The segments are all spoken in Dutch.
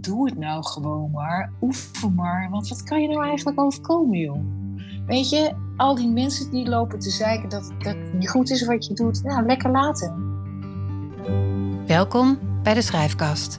doe het nou gewoon maar. Oefen maar. Want wat kan je nou eigenlijk overkomen, joh? Weet je, al die mensen die lopen te zeiken dat, dat het niet goed is wat je doet. Nou, lekker laten. Welkom bij de Schrijfkast.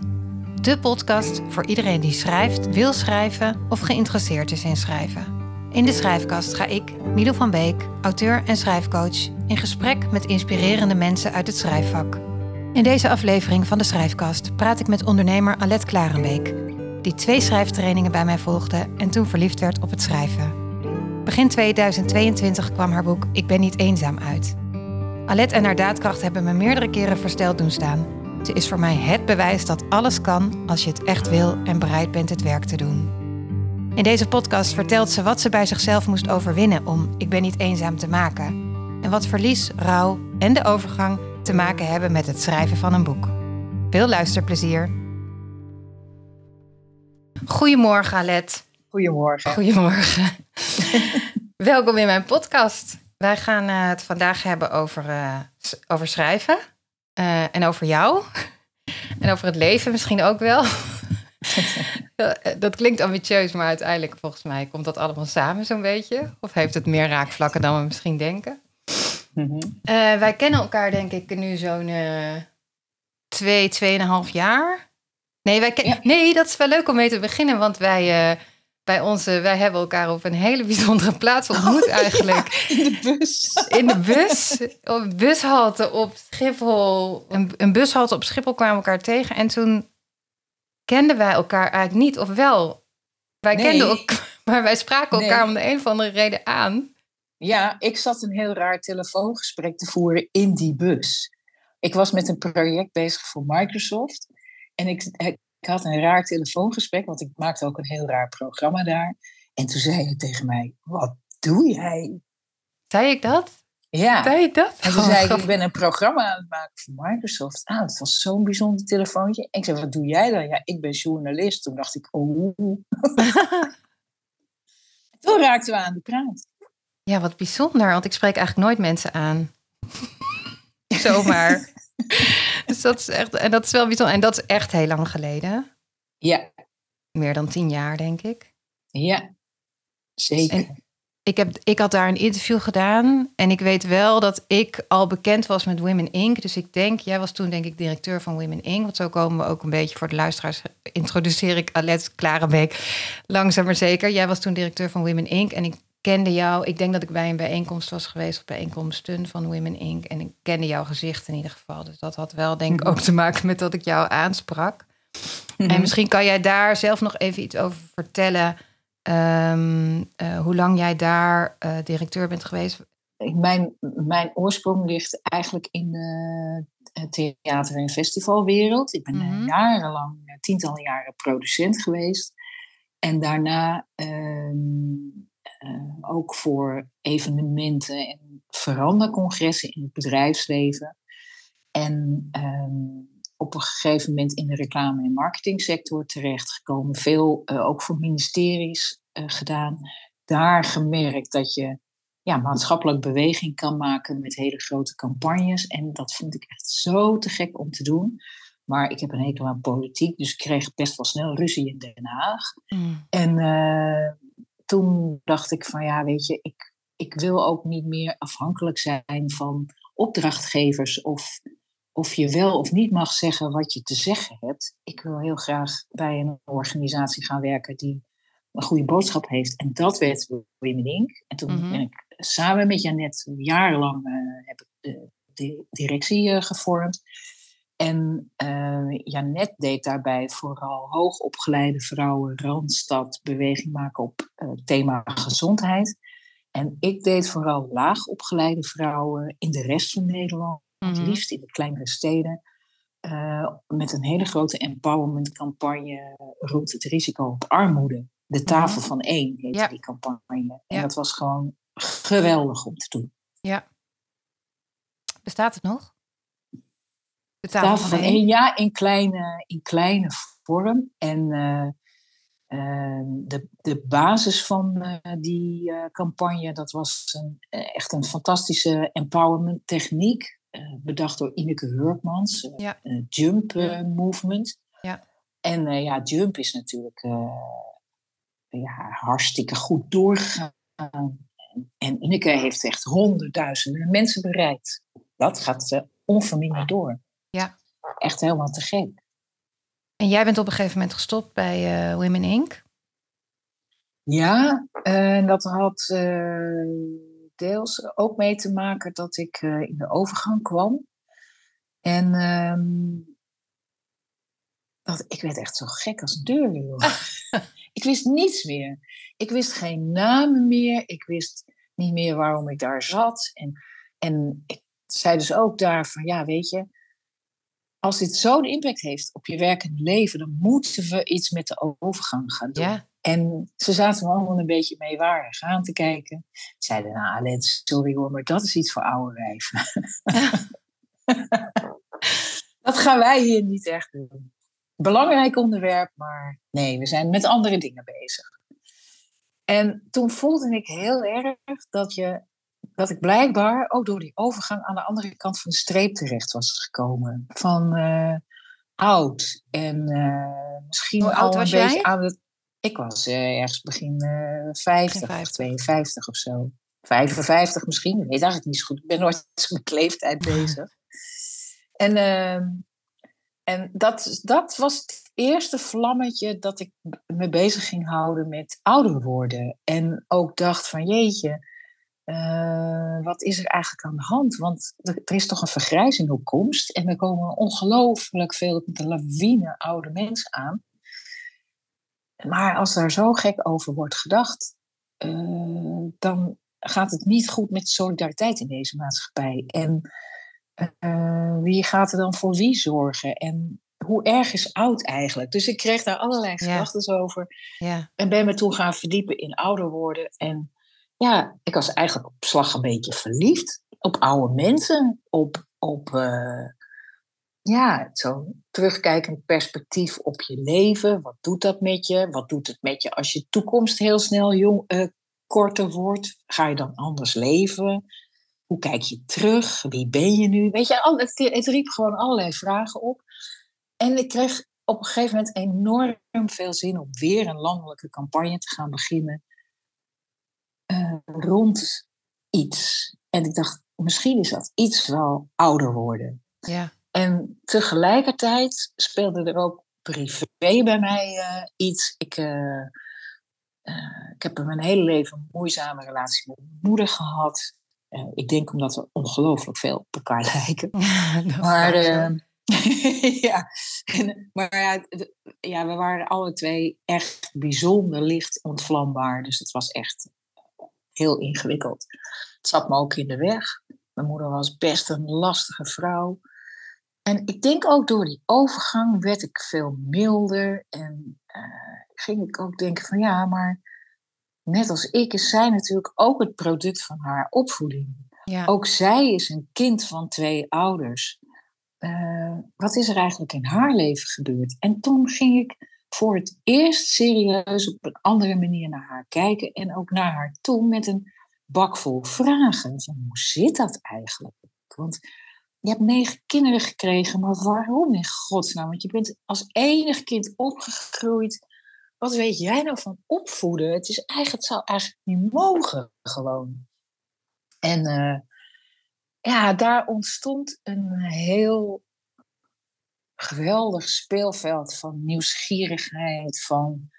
De podcast voor iedereen die schrijft, wil schrijven of geïnteresseerd is in schrijven. In de Schrijfkast ga ik, Milo van Beek, auteur en schrijfcoach, in gesprek met inspirerende mensen uit het schrijfvak. In deze aflevering van de Schrijfkast praat ik met ondernemer Alet Klarenbeek, die twee schrijftrainingen bij mij volgde en toen verliefd werd op het schrijven. Begin 2022 kwam haar boek Ik ben niet eenzaam uit. Alet en haar daadkracht hebben me meerdere keren versteld doen staan. Ze is voor mij het bewijs dat alles kan als je het echt wil en bereid bent het werk te doen. In deze podcast vertelt ze wat ze bij zichzelf moest overwinnen om Ik ben niet eenzaam te maken. En wat verlies, rouw en de overgang te maken hebben met het schrijven van een boek. Veel luisterplezier. Goedemorgen, Alet. Goedemorgen. Goedemorgen. Welkom in mijn podcast. Wij gaan eh, het vandaag hebben over, uh, over schrijven uh, en over jou. En over het leven misschien ook wel. dat klinkt ambitieus, maar uiteindelijk volgens mij komt dat allemaal samen zo'n beetje. Of heeft het meer raakvlakken dan we misschien denken? Mm -hmm. uh, wij kennen elkaar denk ik nu zo'n uh, twee, tweeënhalf jaar. Nee, wij ja. nee, dat is wel leuk om mee te beginnen, want wij, uh, bij onze, wij hebben elkaar op een hele bijzondere plaats ontmoet oh, eigenlijk. Ja, in de bus. In de bus, op een bushalte op Schiphol. Een, een bushalte op Schiphol kwamen we elkaar tegen en toen kenden wij elkaar eigenlijk niet, of wel. Wij nee. kenden elkaar, maar wij spraken elkaar nee. om de een of andere reden aan. Ja, ik zat een heel raar telefoongesprek te voeren in die bus. Ik was met een project bezig voor Microsoft. En ik, ik had een raar telefoongesprek, want ik maakte ook een heel raar programma daar. En toen zei hij tegen mij: Wat doe jij? Zei ik dat? Ja. Zei ik dat? En toen oh, zei ik: Ik ben een programma aan het maken voor Microsoft. Ah, dat was zo'n bijzonder telefoontje. En ik zei: Wat doe jij dan? Ja, ik ben journalist. Toen dacht ik: Oh. toen raakten we aan de praat. Ja, wat bijzonder, want ik spreek eigenlijk nooit mensen aan. Zomaar. dus dat is echt, en dat is wel bijzonder. En dat is echt heel lang geleden. Ja. Meer dan tien jaar, denk ik. Ja, zeker. En ik, heb, ik had daar een interview gedaan. En ik weet wel dat ik al bekend was met Women Inc. Dus ik denk, jij was toen denk ik directeur van Women Inc. Want zo komen we ook een beetje voor de luisteraars. Introduceer ik Alet Klarenbeek langzaam maar zeker. Jij was toen directeur van Women Inc. En ik kende jou. Ik denk dat ik bij een bijeenkomst was geweest, of bijeenkomsten van Women Inc. En ik kende jouw gezicht in ieder geval. Dus dat had wel, denk ik, ook te maken met dat ik jou aansprak. Mm-hmm. En misschien kan jij daar zelf nog even iets over vertellen. Um, uh, hoe lang jij daar uh, directeur bent geweest? Mijn, mijn oorsprong ligt eigenlijk in de theater- en festivalwereld. Ik ben mm-hmm. jarenlang, tientallen jaren producent geweest. En daarna um, uh, ook voor evenementen en verandercongressen in het bedrijfsleven. En um, op een gegeven moment in de reclame- en marketingsector terechtgekomen. Veel uh, ook voor ministeries uh, gedaan. Daar gemerkt dat je ja, maatschappelijk beweging kan maken met hele grote campagnes. En dat vond ik echt zo te gek om te doen. Maar ik heb een hekel aan politiek, dus ik kreeg best wel snel ruzie in Den Haag. Mm. En toen dacht ik van ja, weet je, ik, ik wil ook niet meer afhankelijk zijn van opdrachtgevers of, of je wel of niet mag zeggen wat je te zeggen hebt. Ik wil heel graag bij een organisatie gaan werken die een goede boodschap heeft. En dat werd Women Inc. En toen mm-hmm. ben ik samen met Janet jarenlang uh, heb ik de, de directie uh, gevormd. En uh, Janet deed daarbij vooral hoogopgeleide vrouwen, Randstad, beweging maken op uh, thema gezondheid. En ik deed vooral laagopgeleide vrouwen in de rest van Nederland, mm-hmm. liefst in de kleinere steden. Uh, met een hele grote empowerment campagne rond het risico op armoede. De tafel mm-hmm. van één heette ja. die campagne. En ja. dat was gewoon geweldig om te doen. Ja. Bestaat het nog? De tafel, tafel van één, ja, in kleine, in kleine vorm. En uh, uh, de, de basis van uh, die campagne, dat was een, echt een fantastische empowerment techniek. bedacht door Ineke Hurkmans, ja. Jump Movement. Ja. En ja, Jump is natuurlijk ja, hartstikke goed doorgegaan. En Ineke heeft echt honderdduizenden mensen bereikt. Dat gaat onverminderd door. Ja. Echt helemaal te gek. En jij bent op een gegeven moment gestopt bij Women Inc. Ja, en dat had deels ook mee te maken dat ik in de overgang kwam. En ehm, dat, ik werd echt zo gek als een deur. ik wist niets meer. Ik wist geen namen meer. Ik wist niet meer waarom ik daar zat. En, en ik zei dus ook daar van, ja, weet je, als dit zo'n impact heeft op je werkend leven, dan moeten we iets met de overgang gaan doen. Ja. En ze zaten me allemaal een beetje meewarig aan te kijken. Zeiden, nou, Alet, sorry hoor, maar dat is iets voor oude wijven. dat gaan wij hier niet echt doen. Belangrijk onderwerp, maar nee, we zijn met andere dingen bezig. En toen voelde ik heel erg dat, je, dat ik blijkbaar ook door die overgang aan de andere kant van de streep terecht was gekomen. Van uh, oud en uh, misschien Hoe al een beetje aan het. Ik was uh, ergens begin 50, 50, 52 of zo. 55 misschien, ik weet eigenlijk niet zo goed. Ik ben nooit met leeftijd bezig. En, uh, en dat, dat was het eerste vlammetje dat ik me bezig ging houden met ouder worden. En ook dacht van jeetje, uh, wat is er eigenlijk aan de hand? Want er, er is toch een vergrijzing op komst. En er komen ongelooflijk veel de lawine oude mensen aan. Maar als daar zo gek over wordt gedacht, uh, dan gaat het niet goed met solidariteit in deze maatschappij. En uh, wie gaat er dan voor wie zorgen? En hoe erg is oud eigenlijk? Dus ik kreeg daar allerlei gedachten over. Ja. En ben me toen gaan verdiepen in ouder worden. En ja, ik was eigenlijk op slag een beetje verliefd op oude mensen. Op, op uh, ja, zo'n terugkijkend perspectief op je leven. Wat doet dat met je? Wat doet het met je als je toekomst heel snel jong, uh, korter wordt? Ga je dan anders leven? Hoe kijk je terug? Wie ben je nu? Weet je, het, het riep gewoon allerlei vragen op. En ik kreeg op een gegeven moment enorm veel zin om weer een landelijke campagne te gaan beginnen rond iets. En ik dacht, misschien is dat iets wel ouder worden. Ja. En tegelijkertijd speelde er ook privé bij mij uh, iets. Ik, uh, ik heb in mijn hele leven een moeizame relatie met mijn moeder gehad. ik denk omdat we ongelooflijk veel op elkaar lijken. maar ja, maar ja, ja, we waren alle twee echt bijzonder licht ontvlambaar. Dus het was echt heel ingewikkeld. Het zat me ook in de weg. Mijn moeder was best een lastige vrouw. En ik denk ook door die overgang werd ik veel milder. En uh, ging ik ook denken van ja, maar net als ik is zij natuurlijk ook het product van haar opvoeding. Ja. Ook zij is een kind van twee ouders. Uh, wat is er eigenlijk in haar leven gebeurd? En toen ging ik voor het eerst serieus op een andere manier naar haar kijken en ook naar haar toe met een bak vol vragen. Van, hoe zit dat eigenlijk? Want je hebt negen kinderen gekregen, maar waarom in godsnaam? Want je bent als enig kind opgegroeid. Wat weet jij nou van opvoeden? Het, is eigenlijk, het zou eigenlijk niet mogen, gewoon. En uh, ja, daar ontstond een heel geweldig speelveld van nieuwsgierigheid, van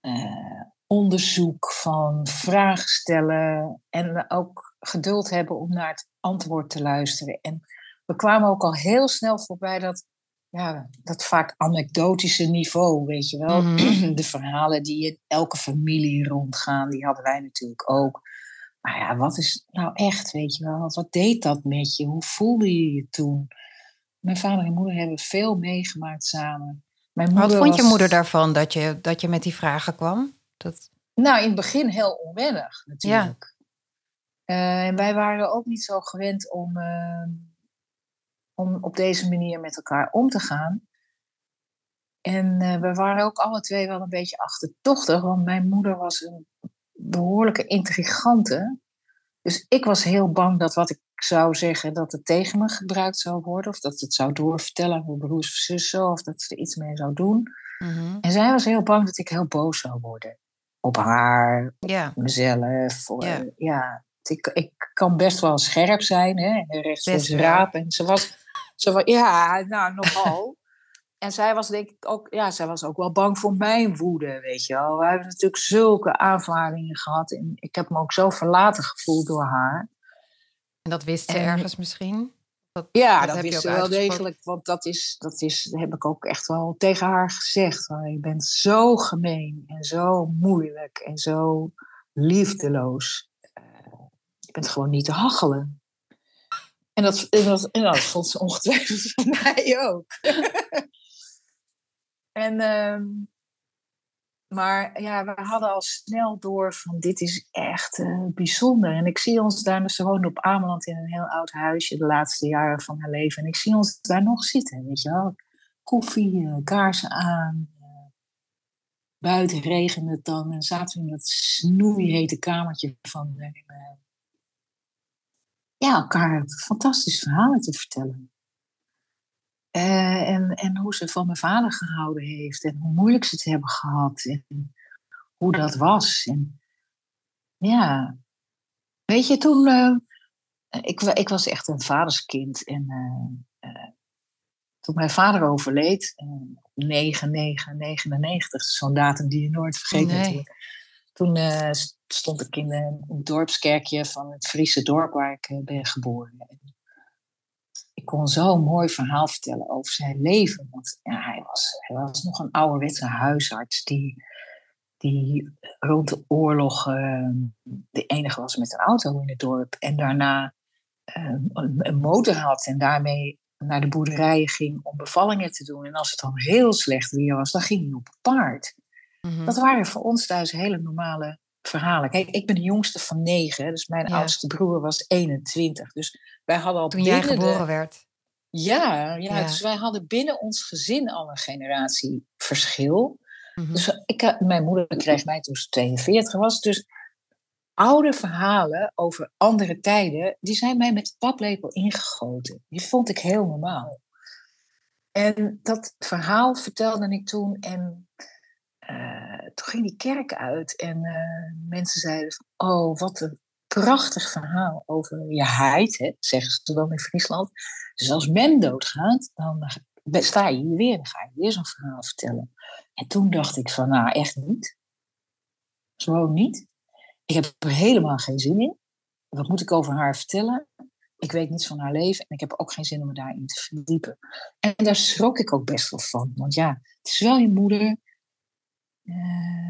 uh, onderzoek, van vragen stellen en ook geduld hebben om naar het antwoord te luisteren. En we kwamen ook al heel snel voorbij dat, ja, dat vaak anekdotische niveau, weet je wel. Mhm. De verhalen die in elke familie rondgaan, die hadden wij natuurlijk ook. Maar ja, wat is nou echt, weet je wel? Wat deed dat met je? Hoe voelde je je toen? Mijn vader en moeder hebben veel meegemaakt samen. Mijn Wat vond je moeder daarvan dat je, dat je met die vragen kwam? Dat, Nou, in het begin heel onwennig natuurlijk. Eh, en wij waren ook niet zo gewend om, eh, om op deze manier met elkaar om te gaan. En eh, we waren ook alle twee wel een beetje achterdochtig, want mijn moeder was een behoorlijke intrigante. Dus ik was heel bang dat wat ik zou zeggen dat het tegen me gebruikt zou worden. Of dat het zou doorvertellen aan mijn broers of zussen. Of dat ze er iets mee zou doen. Mhm. En zij was heel bang dat ik heel boos zou worden. Op haar, Ja, mezelf. Of, Ja. ja. Ik, ik kan best wel scherp zijn. Hè? En rechts is raap. En ze was, ze was... Ja, nou, nogal. En zij was denk ik ook, ja, zij was ook wel bang voor mijn woede, weet je wel. We hebben natuurlijk zulke aanvaringen gehad. En ik heb me ook zo verlaten gevoeld door haar. En dat wist ze En- ergens misschien? Dat, Ja, dat dat, heb je wist ze wel degelijk. Want dat is, dat is, dat heb ik ook echt wel tegen haar gezegd. Je bent zo gemeen en zo moeilijk en zo liefdeloos. Eh, je bent gewoon niet te hachelen. En dat, en dat, en dat vond ze ongetwijfeld van mij ook. en, ehm, maar ja, we hadden al snel door van dit is echt eh, bijzonder. En ik zie ons daar, ze woonde op Ameland in een heel oud huisje de laatste jaren van haar leven. En ik zie ons daar nog zitten, weet je wel. Koffie, eh, kaarsen aan. eh, buiten regende het dan en zaten we in dat snoeihete kamertje van ja, elkaar fantastische verhalen te vertellen. Eh, en, en hoe ze van mijn vader gehouden heeft en hoe moeilijk ze het hebben gehad en hoe dat was. En ja, weet je, toen. eh, ik, ik was echt een vaderskind. En eh, toen mijn vader overleed, eh, 9-9-99, zo'n datum die je nooit vergeet Nee. natuurlijk. Toen st- stond ik in een, dorpskerkje van het Friese dorp waar ik ben geboren. En ik kon zo'n mooi verhaal vertellen over zijn leven. Want ja, hij, was, hij was nog een ouderwetse huisarts die, die rond de oorlog eh, de enige was met een auto in het dorp. En daarna eh, een, motor had en daarmee naar de boerderijen ging om bevallingen te doen. En als het dan heel slecht weer was, dan ging hij op een paard. Mhm. Dat waren voor ons thuis hele normale verhalen. Kijk, ik ben de jongste van negen, dus mijn Ja. oudste broer was 21. Dus wij hadden al Toen jij de- geboren werd. ja, ja, Ja. dus wij hadden binnen ons gezin al een generatieverschil. Mhm. Dus ik, mijn moeder kreeg mij toen ze 42 was. Dus oude verhalen over andere tijden, die zijn mij met de paplepel ingegoten. Die vond ik heel normaal. En dat verhaal vertelde ik toen en eh, toen ging die kerk uit en eh, mensen zeiden van, oh, wat een prachtig verhaal over je heid, hè, zeggen ze dan in Friesland. Dus als men doodgaat, dan sta je hier weer, dan ga je weer zo'n verhaal vertellen. En toen dacht ik van, nou, echt niet. Gewoon niet. Ik heb er helemaal geen zin in. Wat moet ik over haar vertellen? Ik weet niets van haar leven en ik heb ook geen zin om me daarin te verdiepen. En daar schrok ik ook best wel van. Want ja, het is wel je moeder. Eh,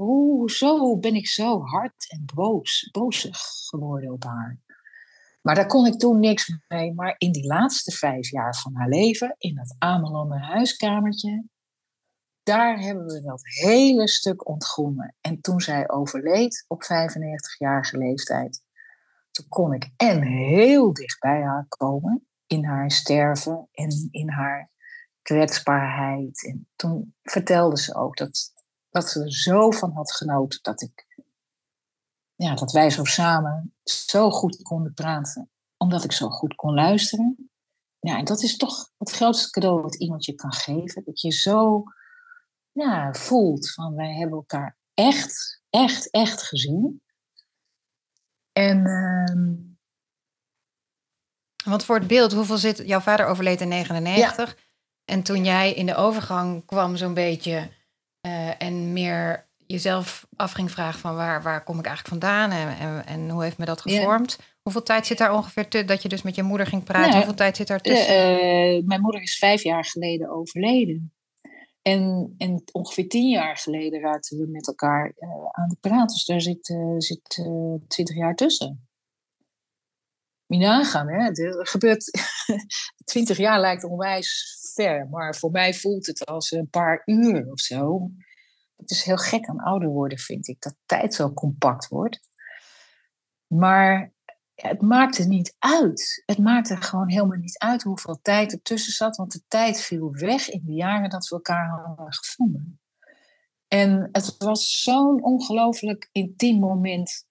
Oeh, zo ben ik zo hard en boos, bozig geworden op haar. Maar daar kon ik toen niks mee. Maar in die laatste vijf jaar van haar leven, in dat Amelanden huiskamertje, daar hebben we dat hele stuk ontgonnen. En toen zij overleed op 95-jarige leeftijd, toen kon ik en heel dicht bij haar komen in haar sterven en in haar kwetsbaarheid. En toen vertelde ze ook dat, dat ze er zo van had genoten dat ik, ja, dat wij zo samen zo goed konden praten, omdat ik zo goed kon luisteren. Ja, en dat is toch het grootste cadeau wat iemand je kan geven. Dat je zo ja, voelt van wij hebben elkaar echt, echt, echt gezien. En ehm, Want voor het beeld, hoeveel zit... Jouw vader overleed in 99. En toen jij in de overgang kwam zo'n beetje... eh, en meer jezelf af ging vragen van waar, waar kom ik eigenlijk vandaan... En, en, en hoe heeft me dat Ja. gevormd? Hoeveel tijd zit daar ongeveer te, dat je dus met je moeder ging praten? Nou, hoeveel tijd zit daar tussen? eh, eh, mijn moeder is vijf jaar geleden overleden. En, en ongeveer tien jaar geleden raakten we met elkaar aan de praat. Dus daar zit, zit twintig jaar tussen. Moet je nagaan, hè? Er gebeurt... Twintig jaar lijkt onwijs Maar voor mij voelt het als een paar uur of zo. Het is heel gek aan ouder worden, vind ik. Dat tijd zo compact wordt. Maar het maakte niet uit. Het maakte gewoon helemaal niet uit hoeveel tijd er tussen zat. Want de tijd viel weg in de jaren dat we elkaar hadden gevonden. En het was zo'n ongelooflijk intiem moment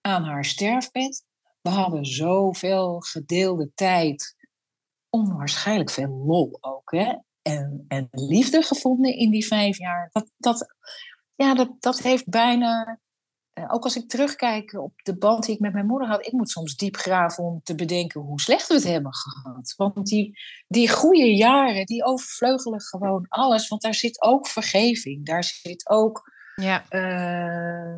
aan haar sterfbed. we hadden zoveel gedeelde tijd. Onwaarschijnlijk veel lol ook. Hè? En, en liefde gevonden in die vijf jaar. Dat, dat, ja, dat, dat heeft bijna eh, ook als ik terugkijk op de band die ik met mijn moeder had, ik moet soms diep graven om te bedenken hoe slecht we het hebben gehad. Want die, die goede jaren, die overvleugelen gewoon alles. Want daar zit ook vergeving, daar zit ook ja. Uh,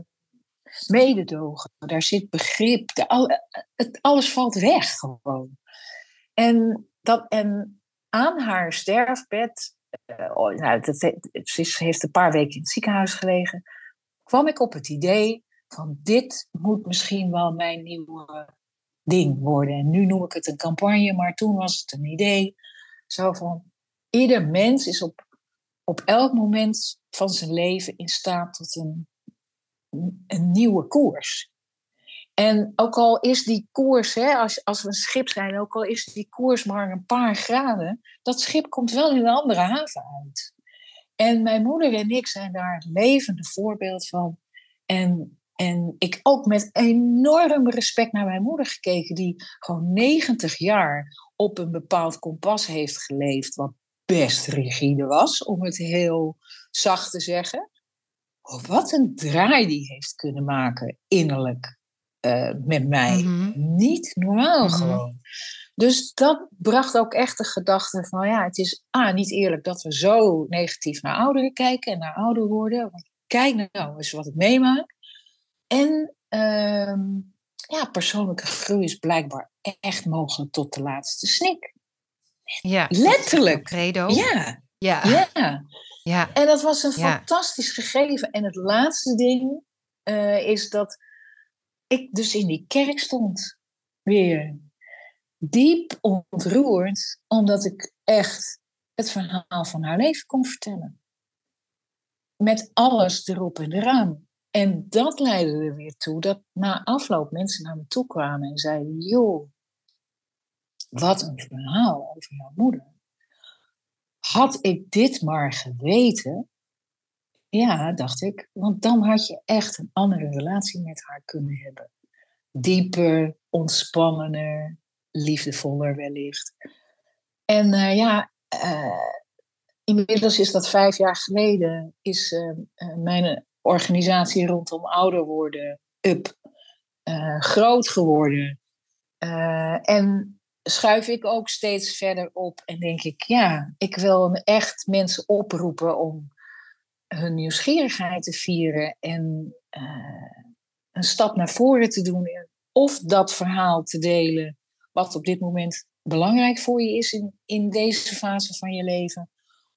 mededogen, daar zit begrip. De, het, alles valt weg gewoon. En, dat, en aan haar sterfbed, uh, oh, nou, ze heeft een paar weken in het ziekenhuis gelegen, kwam ik op het idee van dit moet misschien wel mijn nieuwe ding worden. En nu noem ik het een campagne, maar toen was het een idee. Zo van, ieder mens is op, op elk moment van zijn leven in staat tot een, een nieuwe koers. En ook al is die koers, hè, als, als we een schip zijn, ook al is die koers maar een paar graden, dat schip komt wel in een andere haven uit. En mijn moeder en ik zijn daar het levende voorbeeld van. En en ik ook met enorm respect naar mijn moeder gekeken, die gewoon 90 jaar op een bepaald kompas heeft geleefd, wat best rigide was, om het heel zacht te zeggen. Oh, wat een draai die heeft kunnen maken innerlijk uh, met mij. Mhm. Niet normaal mhm. gewoon. Dus dat bracht ook echt de gedachte van ja, het is ah, niet eerlijk dat we zo negatief naar ouderen kijken en naar ouder worden. Want kijk nou eens wat ik meemaak. En ehm, ja, persoonlijke groei is blijkbaar echt mogelijk tot de laatste snik. Ja, letterlijk. Credo. Ja. Ja. ja. ja. En dat was een fantastisch gegeven. En het laatste ding uh, is dat ik dus in die kerk stond. Weer diep ontroerd, omdat ik echt het verhaal van haar leven kon vertellen. Met alles erop en eraan. En dat leidde er weer toe dat na afloop mensen naar me toe kwamen en zeiden: Joh, wat een verhaal over jouw moeder. Had ik dit maar geweten, ja, dacht ik, want dan had je echt een andere relatie met haar kunnen hebben. Dieper, ontspannender, liefdevoller wellicht. En uh, ja, uh, inmiddels is dat vijf jaar geleden, is uh, mijn organisatie rondom ouder worden, up, groot geworden. En schuif ik ook steeds verder op en denk ik, ja, ik wil echt mensen oproepen om hun nieuwsgierigheid te vieren en uh, een stap naar voren te doen. Of dat verhaal te delen, wat op dit moment belangrijk voor je is in, in deze fase van je leven.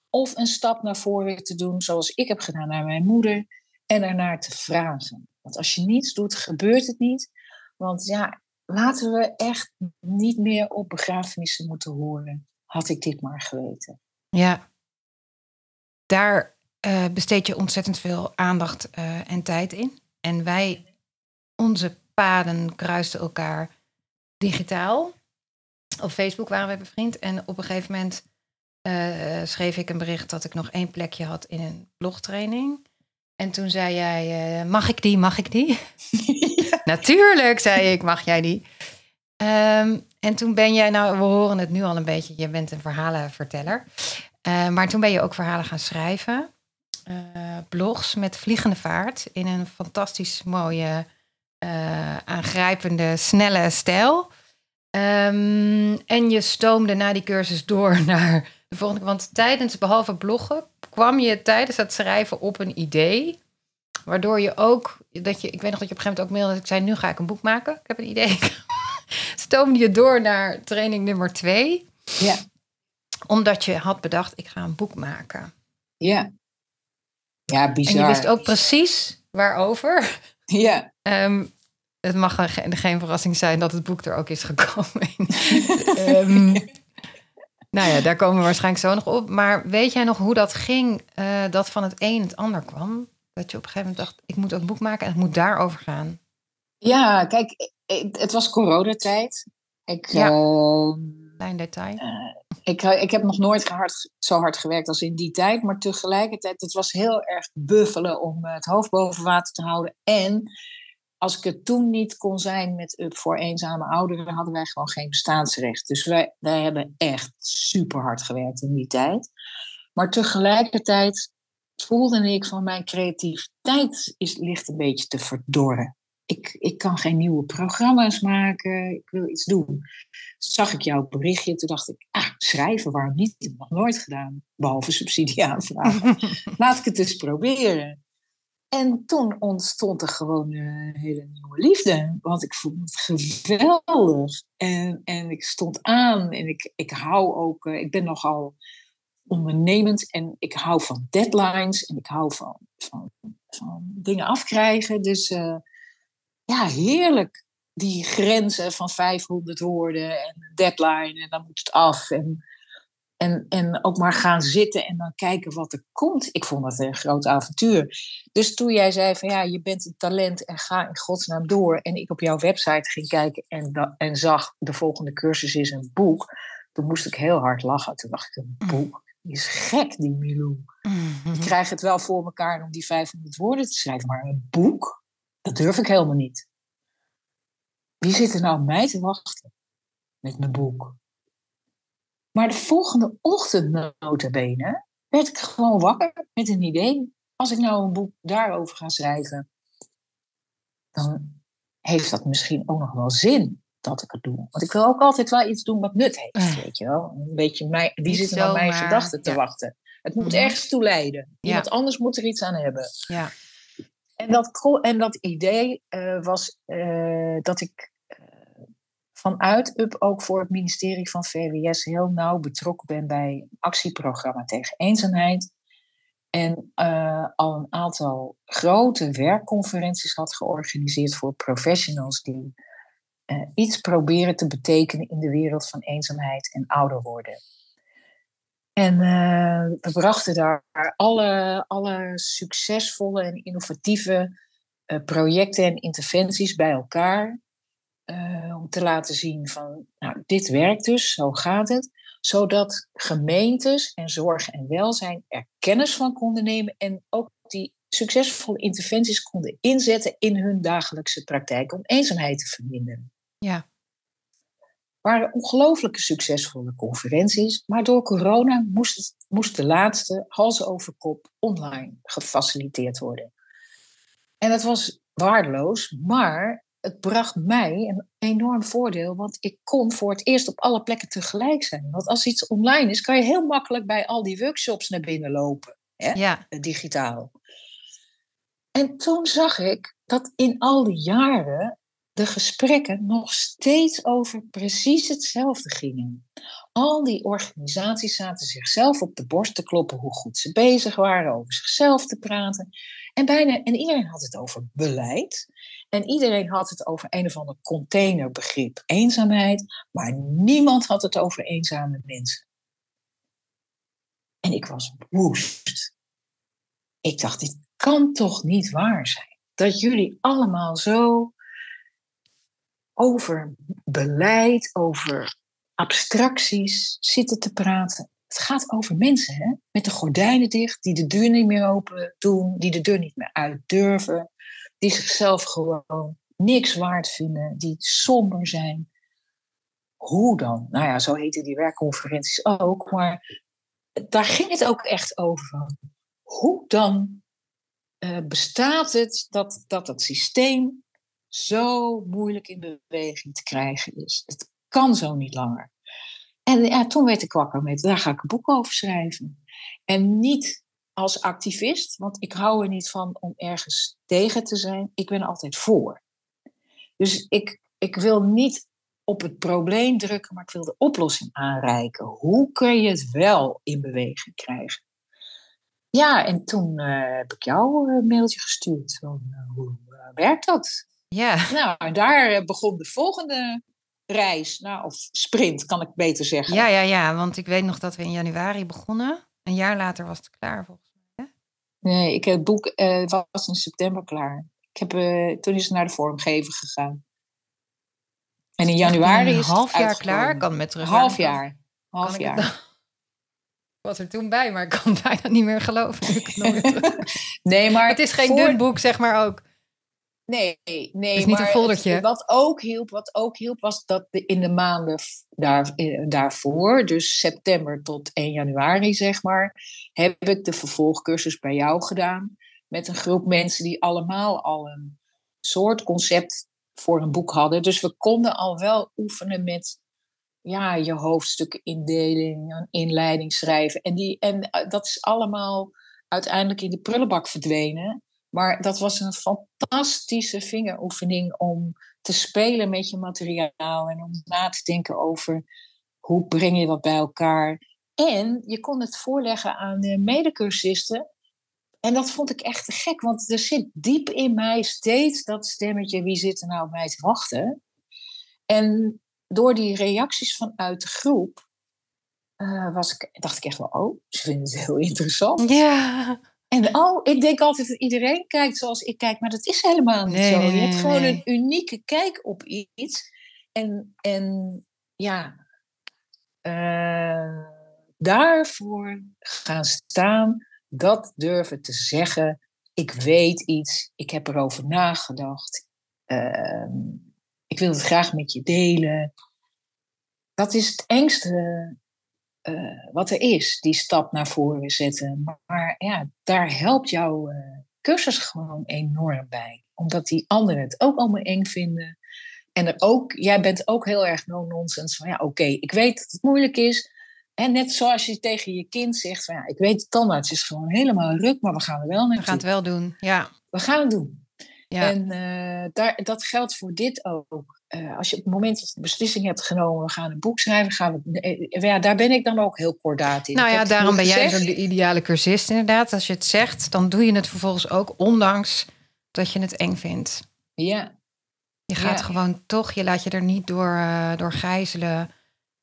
Of een stap naar voren te doen, zoals ik heb gedaan naar mijn moeder en ernaar te vragen. Want als je niets doet, gebeurt het niet. Want ja, laten we echt niet meer op begrafenissen moeten horen. Had ik dit maar geweten. Ja, daar uh, besteed je ontzettend veel aandacht uh, en tijd in. En wij, onze paden kruisten elkaar digitaal. Op Facebook waren we bevriend. En op een gegeven moment uh, schreef ik een bericht dat ik nog één plekje had in een blogtraining. En toen zei jij, mag ik die, mag ik die? Natuurlijk, zei ik, mag jij die? Um, en toen ben jij, nou we horen het nu al een beetje, je bent een verhalenverteller. Uh, maar toen ben je ook verhalen gaan schrijven. Uh, blogs met vliegende vaart in een fantastisch mooie, aangrijpende, snelle stijl. Um, en je stoomde na die cursus door naar de volgende. Want tijdens, behalve bloggen, kwam je tijdens het schrijven op een idee. Waardoor je ook, dat je, ik weet nog dat je op een gegeven moment ook mailde dat ik zei, nu ga ik een boek maken. Ik heb een idee. Stoomde je door naar training nummer twee. Ja. Omdat je had bedacht, ik ga een boek maken. Ja. Ja, bizar. En je wist ook precies waarover. Ja. Um, het mag geen, geen verrassing zijn dat het boek er ook is gekomen. um, Nou ja, daar komen we waarschijnlijk zo nog op. Maar weet jij nog hoe dat ging, uh, dat van het een het ander kwam? Dat je op een gegeven moment dacht, ik moet ook boek maken en het moet daarover gaan. Ja, kijk, het was coronatijd. Ik, ja, uh, detail. Uh, ik, ik heb nog nooit hard, zo hard gewerkt als in die tijd. Maar tegelijkertijd, het was heel erg buffelen om het hoofd boven water te houden. En als ik het toen niet kon zijn met Up voor eenzame ouderen, hadden wij gewoon geen bestaansrecht. Dus wij, wij hebben echt super hard gewerkt in die tijd. Maar tegelijkertijd voelde ik van mijn creativiteit is, ligt een beetje te verdorren. Ik, ik kan geen nieuwe programma's maken, ik wil iets doen. zag ik jouw berichtje, toen dacht ik, ah, schrijven, waarom niet? Ik heb nog nooit gedaan, behalve subsidie aanvragen. Laat ik het eens proberen. En toen ontstond er gewoon een hele nieuwe liefde. Want ik vond het geweldig. En, en ik stond aan en ik, ik hou ook, eh, ik ben nogal ondernemend en ik hou van deadlines en ik hou van, van, van dingen afkrijgen. Dus uh, ja, heerlijk. Die grenzen van 500 woorden en deadline en dan moet het af. En, en, en ook maar gaan zitten en dan kijken wat er komt. Ik vond dat een groot avontuur. Dus toen jij zei van ja, je bent een talent en ga in godsnaam door. En ik op jouw website ging kijken en, en zag de volgende cursus is een boek. Toen moest ik heel hard lachen. Toen dacht ik, een mm. boek? Die is gek, die Milou. Mm-hmm. Ik krijg het wel voor elkaar om die 500 woorden te schrijven, maar een boek, dat durf ik helemaal niet. Wie zit er nou op mij te wachten met mijn boek? Maar de volgende ochtend, notabene, werd ik gewoon wakker met een idee. Als ik nou een boek daarover ga schrijven, dan heeft dat misschien ook nog wel zin dat ik het doe. Want ik wil ook altijd wel iets doen wat nut heeft, weet je wel. Een beetje mij, wie zit er mijn gedachten te wachten? Het moet mm ergens toe leiden. Iemand anders moet er iets aan hebben. Ja. En dat, en dat idee uh, was uh, dat ik vanuit UP ook voor het ministerie van VWS heel nauw betrokken ben bij actieprogramma tegen eenzaamheid. En al een aantal grote werkconferenties had georganiseerd voor professionals die iets proberen te betekenen in de wereld van eenzaamheid en ouder worden. En uh, we brachten daar alle, alle succesvolle en innovatieve projecten en interventies bij elkaar. Uh, om te laten zien van, nou, dit werkt dus, zo gaat het. Zodat gemeentes en zorg en welzijn er kennis van konden nemen en ook die succesvolle interventies konden inzetten in hun dagelijkse praktijk om eenzaamheid te verminderen. Ja. Waren ongelooflijke succesvolle conferenties, maar door corona moest, het, moest de laatste hals over kop online gefaciliteerd worden. En dat was waardeloos, maar het bracht mij een enorm voordeel, want ik kon voor het eerst op alle plekken tegelijk zijn. Want als iets online is, kan je heel makkelijk bij al die workshops naar binnen lopen, hè? Ja. digitaal. En toen zag ik dat in al die jaren de gesprekken nog steeds over precies hetzelfde gingen. Al die organisaties zaten zichzelf op de borst te kloppen hoe goed ze bezig waren, over zichzelf te praten. En, bijna, en iedereen had het over beleid. En iedereen had het over een of ander containerbegrip eenzaamheid. Maar niemand had het over eenzame mensen. En ik was woest. Ik dacht, dit kan toch niet waar zijn? Dat jullie allemaal zo over beleid, over abstracties zitten te praten. Het gaat over mensen, hè? Met de gordijnen dicht, die de deur niet meer open doen, die de deur niet meer uit durven, die zichzelf gewoon niks waard vinden, die somber zijn. Hoe dan? Nou ja, zo heten die werkconferenties ook, maar daar ging het ook echt over. Hoe dan uh, bestaat het dat, dat het systeem zo moeilijk in beweging te krijgen is? Het kan zo niet langer. En ja, toen werd ik wakker met, daar ga ik een boek over schrijven. En niet als activist, want ik hou er niet van om ergens tegen te zijn. Ik ben altijd voor. Dus ik, ik wil niet op het probleem drukken, maar ik wil de oplossing aanreiken. Hoe kun je het wel in beweging krijgen? Ja, en toen uh, heb ik jou een mailtje gestuurd. Van, uh, hoe werkt dat? Ja. Nou, daar begon de volgende reis, nou, of sprint kan ik beter zeggen. Ja, ja, ja, want ik weet nog dat we in januari begonnen. Een jaar later was het klaar volgens mij. Hè? Nee, ik, het boek uh, was in september klaar. Ik heb, uh, toen is het naar de vormgever gegaan. En in januari is het half jaar klaar. Kan met terug. Half jaar. Half jaar. Ik was er toen bij, maar ik kan bijna niet meer geloven. nee, maar het is geen voor... dun boek, zeg maar ook. Nee, nee. is niet een foldertje. wat, ook hielp, wat ook hielp, was dat in de maanden daar, eh, daarvoor, dus september tot 1 januari, zeg maar, heb ik de vervolgcursus bij jou gedaan. Met een groep mensen die allemaal al een soort concept voor een boek hadden. Dus we konden al wel oefenen met ja, je hoofdstukindeling, een inleiding schrijven. En, die, en eh, dat is allemaal uiteindelijk in de prullenbak verdwenen. Maar dat was een fantastische vingeroefening om te spelen met je materiaal en om na te denken over hoe breng je dat bij elkaar. En je kon het voorleggen aan de medecursisten. En dat vond ik echt te gek, want er zit diep in mij steeds dat stemmetje: wie zit er nou op mij te wachten? En door die reacties vanuit de groep uh, was ik, dacht ik echt wel: oh, ze vinden het heel interessant. Ja. En oh, ik denk altijd dat iedereen kijkt zoals ik kijk, maar dat is helemaal niet zo. je hebt gewoon een unieke kijk op iets. En, en ja, uh, daarvoor gaan staan, dat durven te zeggen. Ik weet iets, ik heb erover nagedacht. Uh, ik wil het graag met je delen. Dat is het engste uh, wat er is, die stap naar voren zetten. Maar ja, daar helpt jouw uh, cursus gewoon enorm bij. Omdat die anderen het ook allemaal eng vinden. En er ook, jij bent ook heel erg no-nonsense van ja, oké, ik weet dat het moeilijk is. En net zoals je tegen je kind zegt van ja, ik weet, tandarts is gewoon helemaal ruk, maar we gaan er wel. We gaan het wel doen, ja. We gaan het doen. Ja. En uh, daar, dat geldt voor dit ook. Uh, als je op het moment dat je de beslissing hebt genomen, we gaan een boek schrijven, gaan we, uh, ja, daar ben ik dan ook heel kordaat in. Nou ja, daarom ben jij de ideale cursist inderdaad. Als je het zegt, dan doe je het vervolgens ook, ondanks dat je het eng vindt. Ja. Je gaat ja. gewoon toch, je laat je er niet door, door gijzelen.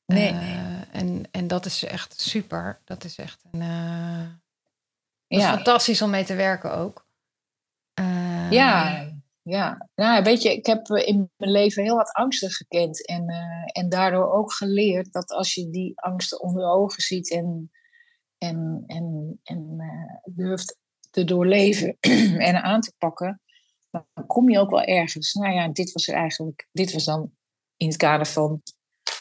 Nee. en, en dat is echt super. Dat is echt een, dat is fantastisch om mee te werken ook. Ja, ja, nou, weet je, ik heb eh, in mijn leven heel wat angsten gekend. En, uh, en daardoor ook geleerd dat als je die angsten onder ogen ziet en, en, en, en uh, durft te doorleven en aan te pakken, dan kom je ook wel ergens. Nou ja, dit was er eigenlijk, dit was dan in het kader van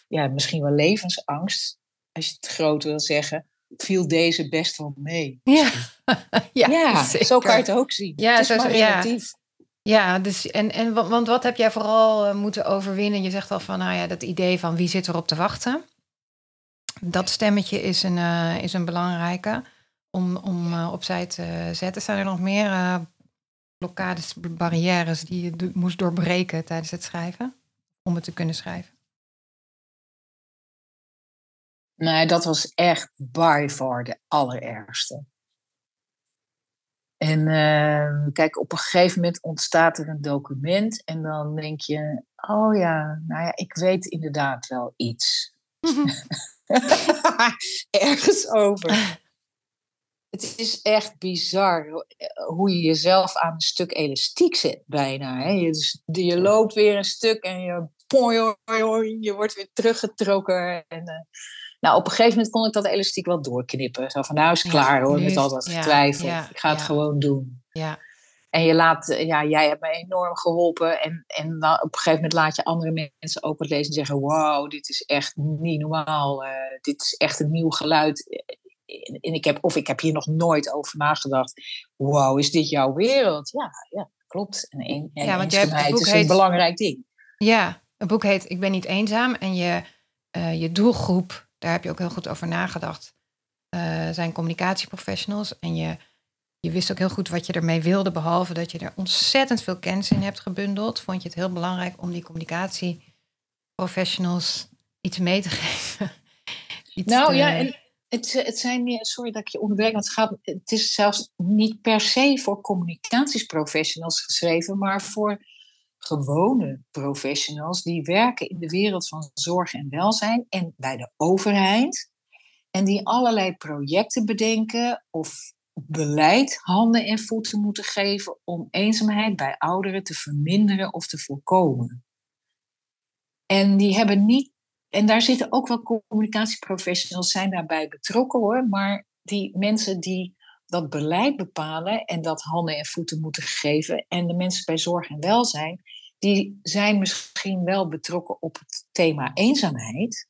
ja, misschien wel levensangst, als je het groot wil zeggen, viel deze best wel mee. Ja, ja, ja zo kan je het ook zien. Ja, het is zo, maar relatief. Ja. Dus en, en want wat heb jij vooral eh, moeten overwinnen? Je zegt al van, nou ja, dat idee van wie zit erop te wachten. Dat stemmetje is een, uh, is een belangrijke om, om uh, opzij te zetten. Zijn er nog meer uh, blokkades, barrières die je moest doorbreken tijdens het schrijven? Om het te kunnen schrijven? Nee, dat was echt by far de allerergste. En uh, kijk, op een gegeven moment ontstaat er een document en dan denk je, oh ja, nou ja, ik weet inderdaad wel iets. Ergens over. Het is echt bizar hoe je jezelf aan een stuk elastiek zet, bijna. Hè? Je, dus, je loopt weer een stuk en je, je wordt weer teruggetrokken. En, uh, nou, op een gegeven moment kon ik dat elastiek wel doorknippen. Zo van, nou is klaar hoor, met al dat getwijfel. ik ga het gewoon doen. Ja. En je laat, eh, ja, jij hebt me enorm geholpen. En, en dan op een gegeven moment laat je andere mensen ook wat lezen en zeggen: Wow, dit is echt niet normaal. Uh, dit is echt een nieuw geluid. En ik heb, of ik heb hier nog nooit over nagedacht. Wow, is dit jouw wereld? Ja, ja klopt. En, en, en ja, want jij hebt, boek is heet, een belangrijk ding. Ja, een boek heet Ik ben niet eenzaam. En je, uh, je doelgroep daar heb je ook heel goed over nagedacht. Uh, zijn communicatieprofessionals. En je, je wist ook heel goed wat je ermee wilde, behalve dat je er ontzettend veel kennis in hebt gebundeld. Vond je het heel belangrijk om die communicatieprofessionals iets mee te geven? Iets nou ja, en het, het zijn, sorry dat ik je onderbreek, want het, gaat, het is zelfs niet per se voor communicatieprofessionals geschreven, maar voor gewone professionals die werken in de wereld van zorg en welzijn en bij de overheid. En die allerlei projecten bedenken of beleid handen en voeten moeten geven om eenzaamheid bij ouderen te verminderen of te voorkomen. En die hebben niet, en daar zitten ook wel communicatieprofessionals zijn daarbij betrokken hoor, maar die mensen die dat beleid bepalen en dat handen en voeten moeten geven. En de mensen bij zorg en welzijn, die zijn misschien wel betrokken op het thema eenzaamheid.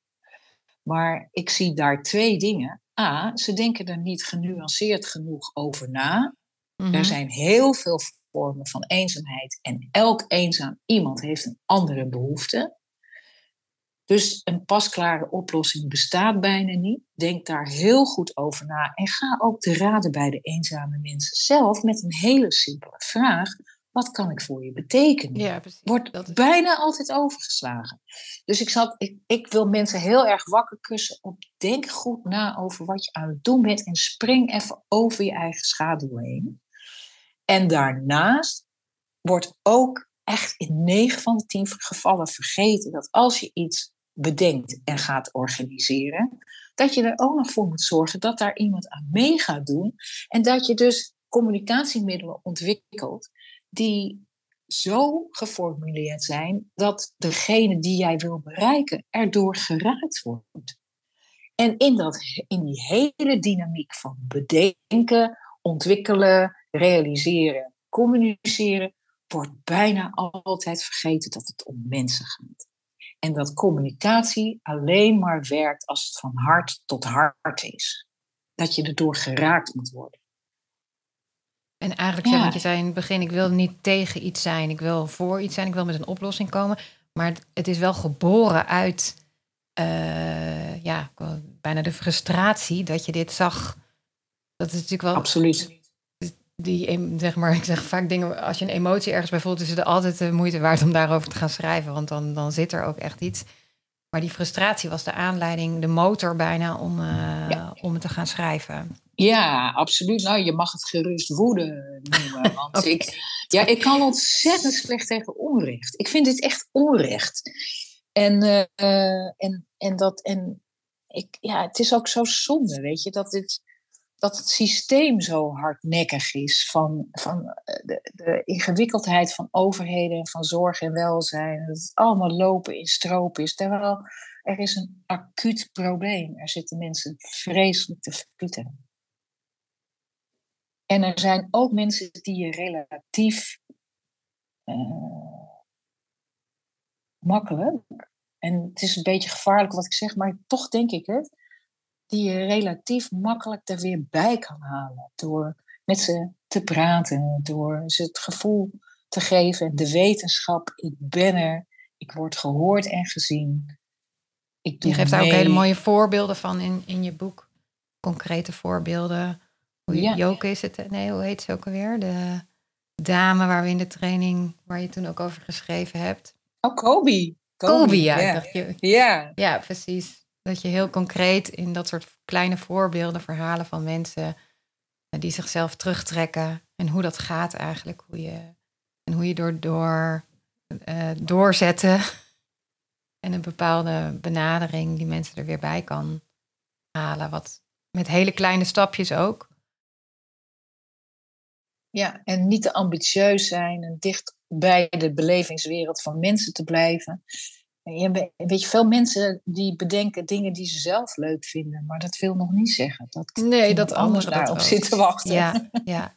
Maar ik zie daar twee dingen. A, ze denken er niet genuanceerd genoeg over na. Er Mhm. zijn heel veel vormen van eenzaamheid en elk eenzaam iemand heeft een andere behoefte. Dus een pasklare oplossing bestaat bijna niet. Denk daar heel goed over na en ga ook te raden bij de eenzame mensen zelf met een hele simpele vraag: wat kan ik voor je betekenen? Ja, precies. Wordt Dat is- bijna altijd overgeslagen. Dus ik, zat, ik, ik wil mensen heel erg wakker kussen op denk goed na over wat je aan het doen bent en spring even over je eigen schaduw heen. En daarnaast wordt ook echt in 9 van de 10 gevallen vergeten dat als je iets bedenkt en gaat organiseren, dat je er ook nog voor moet zorgen dat daar iemand aan mee gaat doen. En dat je dus communicatiemiddelen ontwikkelt die zo geformuleerd zijn dat degene die jij wil bereiken erdoor geraakt wordt. En in, dat, in die hele dynamiek van bedenken, ontwikkelen, realiseren, communiceren, wordt bijna altijd vergeten dat het om mensen gaat. En dat communicatie alleen maar werkt als het van hart tot hart is. Dat je erdoor geraakt moet worden. En eigenlijk Ja. zeg want je zei in het begin, ik wil niet tegen iets zijn, ik wil voor iets zijn, ik wil met een oplossing komen. Maar het, is wel geboren uit, eh, ja, bijna de frustratie dat je dit zag. Dat is natuurlijk wel Absoluut. Die, zeg maar, ik zeg vaak dingen, als je een emotie ergens bij voelt, is het altijd de moeite waard om daarover te gaan schrijven, want dan, dan zit er ook echt iets. Maar die frustratie was de aanleiding, de motor bijna om, eh, Ja. om het te gaan schrijven. Ja, absoluut. Nou, je mag het gerust woede noemen. Want ik, ja, ik kan ontzettend slecht tegen onrecht. Ik vind dit echt onrecht. En, eh, eh, en, en, dat, en ik, ja, het is ook zo zonde, weet je, dat, dit, dat het systeem zo hardnekkig is van, van eh, de, de ingewikkeldheid van overheden en van zorg en welzijn. Dat het allemaal lopen in stroop is. Terwijl er is een acuut probleem. Er zitten mensen vreselijk te verpieteren. En er zijn ook mensen die je relatief eh, makkelijk, en het is een beetje gevaarlijk wat ik zeg, maar toch denk ik het, die je relatief makkelijk er weer bij kan halen. Door met ze te praten, door ze het gevoel te geven, de wetenschap, ik ben er, ik word gehoord en gezien. Ik doe Je geeft daar ook hele mooie voorbeelden van in, in je boek. Concrete voorbeelden. Hoe Ja. Joke is het, nee, hoe heet ze ook alweer? De dame waar we in de training, waar je toen ook over geschreven hebt. Oh, Kobe. Kobe, ja. Ja, ja, precies. Dat je heel concreet in dat soort kleine voorbeelden, verhalen van mensen eh, die zichzelf terugtrekken. En hoe dat gaat eigenlijk. Hoe je, en hoe je door, door eh, doorzetten en een bepaalde benadering die mensen er weer bij kan halen. Wat met hele kleine stapjes ook. Ja, en niet te ambitieus zijn en dicht bij de belevingswereld van mensen te blijven. Je weet je, veel mensen die bedenken dingen die ze zelf leuk vinden, maar dat wil nog niet zeggen dat Nee, dat anders daarop zit te wachten. Ja, ja.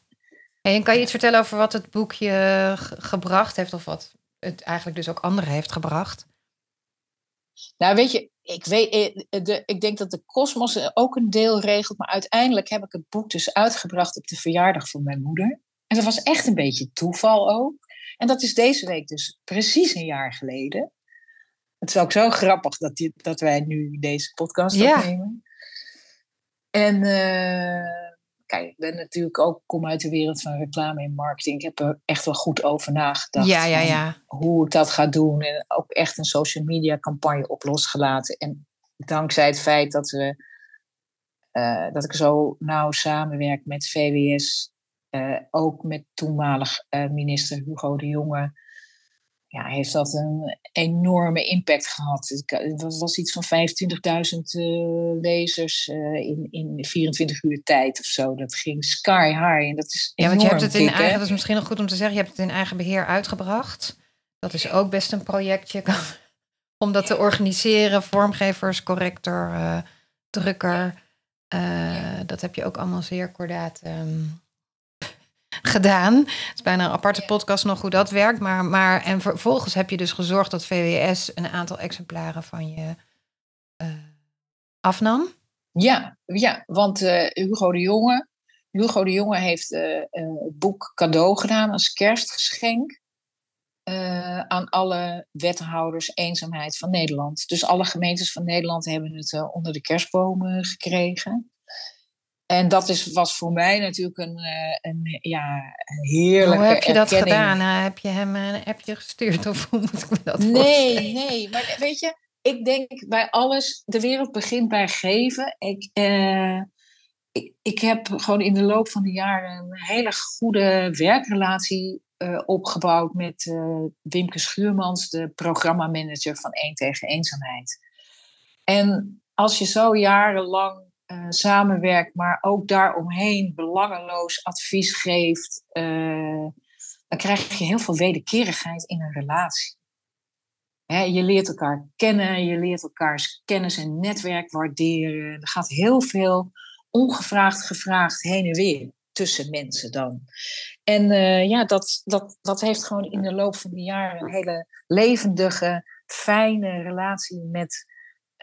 En kan je iets vertellen over wat het boekje ge- gebracht heeft, of wat het eigenlijk dus ook anderen heeft gebracht? Nou, weet je, ik, weet, eh, de, ik denk dat de kosmos ook een deel regelt, maar uiteindelijk heb ik het boek dus uitgebracht op de verjaardag van mijn moeder. En dat was echt een beetje toeval ook. En dat is deze week dus precies een jaar geleden. Het is ook zo grappig dat, dit, dat wij nu deze podcast Ja. opnemen. En eh, kijk, ik ben natuurlijk ook, kom uit de wereld van reclame en marketing. Ik heb er echt wel goed over nagedacht. ja, ja, van ja. hoe ik dat ga doen. En ook echt een social media campagne op losgelaten. En dankzij het feit dat, we, eh, dat ik zo nauw samenwerk met VWS, eh, ook met toenmalig minister Hugo de Jonge, ja, heeft dat een enorme impact gehad. Het was- iets van 25.000 eh, lezers eh, in, in 24 uur tijd of zo. Dat ging sky high. En dat is Ja, want je hebt het in hè? eigen, dat is misschien nog goed om te zeggen, je hebt het in eigen beheer uitgebracht. Dat is ook best een projectje om dat te organiseren. Vormgevers, corrector, eh, drukker. Dat heb je ook allemaal zeer kordaat ehm, gedaan. Het is bijna een aparte podcast nog hoe dat werkt. Maar, maar, en vervolgens heb je dus gezorgd dat VWS een aantal exemplaren van je uh, afnam. Ja, ja want uh, Hugo de Jonge, Hugo de Jonge heeft het boek cadeau gedaan als kerstgeschenk. aan alle wethouders eenzaamheid van Nederland. Dus alle gemeentes van Nederland hebben het onder de kerstbomen gekregen. En dat is, was voor mij natuurlijk een, een, ja, een heerlijke Hoe heb je dat gedaan? heb je hem een appje gestuurd of hoe moet ik me dat Nee, nee. Maar weet je, ik denk bij alles, de wereld begint bij geven. Ik, ik, ik heb gewoon in de loop van de jaren een hele goede werkrelatie uh, opgebouwd met uh, Wimke Schuurmans, de programmamanager van 1 tegen Eenzaamheid. En als je zo jarenlang samenwerkt, maar ook daaromheen belangeloos advies geeft, dan krijg je heel veel wederkerigheid in een relatie je leert elkaar kennen, je leert elkaars kennis en netwerk waarderen. Er gaat heel veel ongevraagd gevraagd heen en weer tussen mensen dan. En uh, ja, dat, dat, dat heeft gewoon in de loop van de jaren een hele levendige, fijne relatie met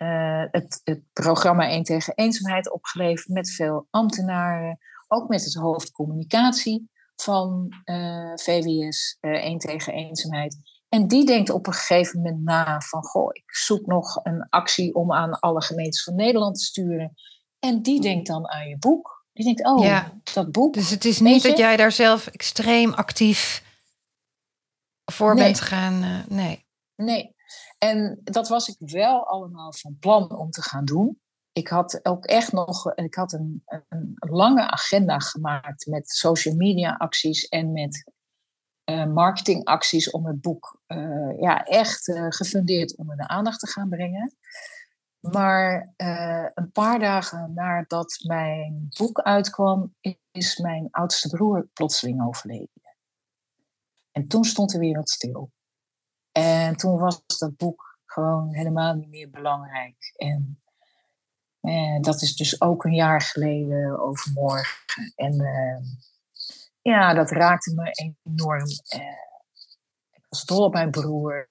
uh, het, het programma 1 tegen eenzaamheid opgeleverd. Met veel ambtenaren, ook met het hoofd communicatie van uh, VWS 1 tegen eenzaamheid. En die denkt op een gegeven moment na van, goh, ik zoek nog een actie om aan alle gemeentes van Nederland te sturen. En die denkt dan aan je boek. Die denkt, oh, ja. dat boek. Dus het is niet dat jij daar zelf extreem actief voor bent gaan. Uh, nee. Nee. En dat was ik wel allemaal van plan om te gaan doen. Ik had ook echt nog, ik had een, een lange agenda gemaakt met social media acties en met uh, marketingacties om het boek uh, ja, echt uh, gefundeerd onder de aandacht te gaan brengen. Maar een paar dagen nadat mijn boek uitkwam, is mijn oudste broer plotseling overleden. En toen stond de wereld stil. En toen was dat boek gewoon helemaal niet meer belangrijk. En dat is dus ook een jaar geleden overmorgen. En ja, dat raakte me enorm. Eh, ik was dol op mijn broer.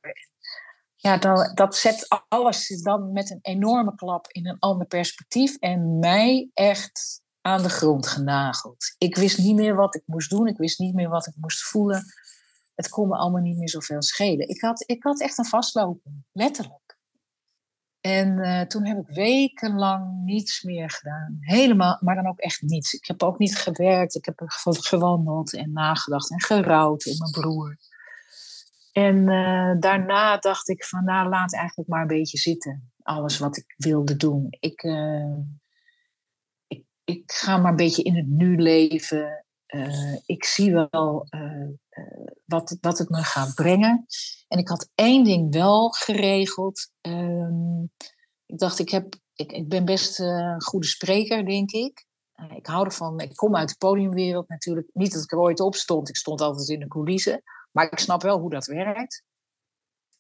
Ja, dat, dat zet alles dan met een enorme klap in een ander perspectief en mij echt aan de grond genageld. Ik wist niet meer wat ik moest doen, ik wist niet meer wat ik moest voelen. Het kon me allemaal niet meer zoveel schelen. Ik had, ik had echt een vastlopen, letterlijk. En uh, toen heb ik wekenlang niets meer gedaan. Helemaal, maar dan ook echt niets. Ik heb ook niet gewerkt. Ik heb gewandeld en nagedacht en gerouwd om mijn broer. En uh, daarna dacht ik van, nou laat eigenlijk maar een beetje zitten. Alles wat ik wilde doen. Ik, uh, ik, ik ga maar een beetje in het nu leven. Ik zie wel wat, wat het me gaat brengen. En ik had één ding wel geregeld. Ehm, ik dacht, ik, heb, ik, ik ben best een goede spreker, denk ik. Ik hou ervan, ik kom uit de podiumwereld natuurlijk. Niet dat ik er ooit op stond, ik stond altijd in de coulissen. Maar ik snap wel hoe dat werkt.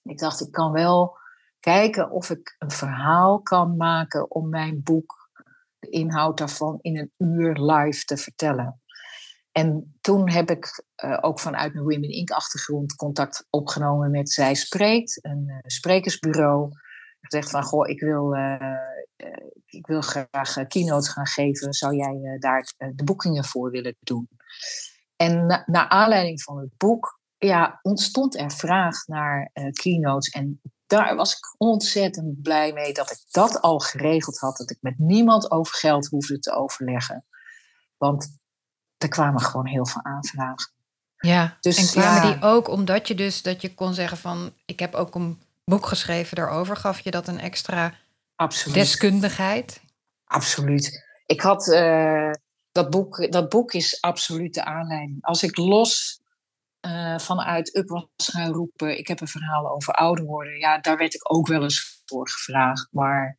Ik dacht, ik kan wel kijken of ik een verhaal kan maken om mijn boek, de inhoud daarvan, in een uur live te vertellen. En toen heb ik uh, ook vanuit mijn Women Inc. achtergrond contact opgenomen met Zij Spreekt, een uh, sprekersbureau. Gezegd van, goh, ik wil, uh, ik wil graag keynotes gaan geven. Zou jij daar de boekingen voor willen doen? En na, naar aanleiding van het boek ja, ontstond er vraag naar keynotes. En daar was ik ontzettend blij mee dat ik dat al geregeld had. Dat ik met niemand over geld hoefde te overleggen. Want er kwamen gewoon heel veel aanvragen. Ja, dus, en kwamen die ook omdat je dus dat je kon zeggen van... ik heb ook een boek geschreven daarover. Gaf je dat een extra Absoluut. deskundigheid? Absoluut. Ik had... Uh, dat, boek, dat boek is absoluut de aanleiding. Als ik los uh, vanuit Up was gaan roepen... ik heb een verhaal over ouder worden. Ja, daar werd ik ook wel eens voor gevraagd. Maar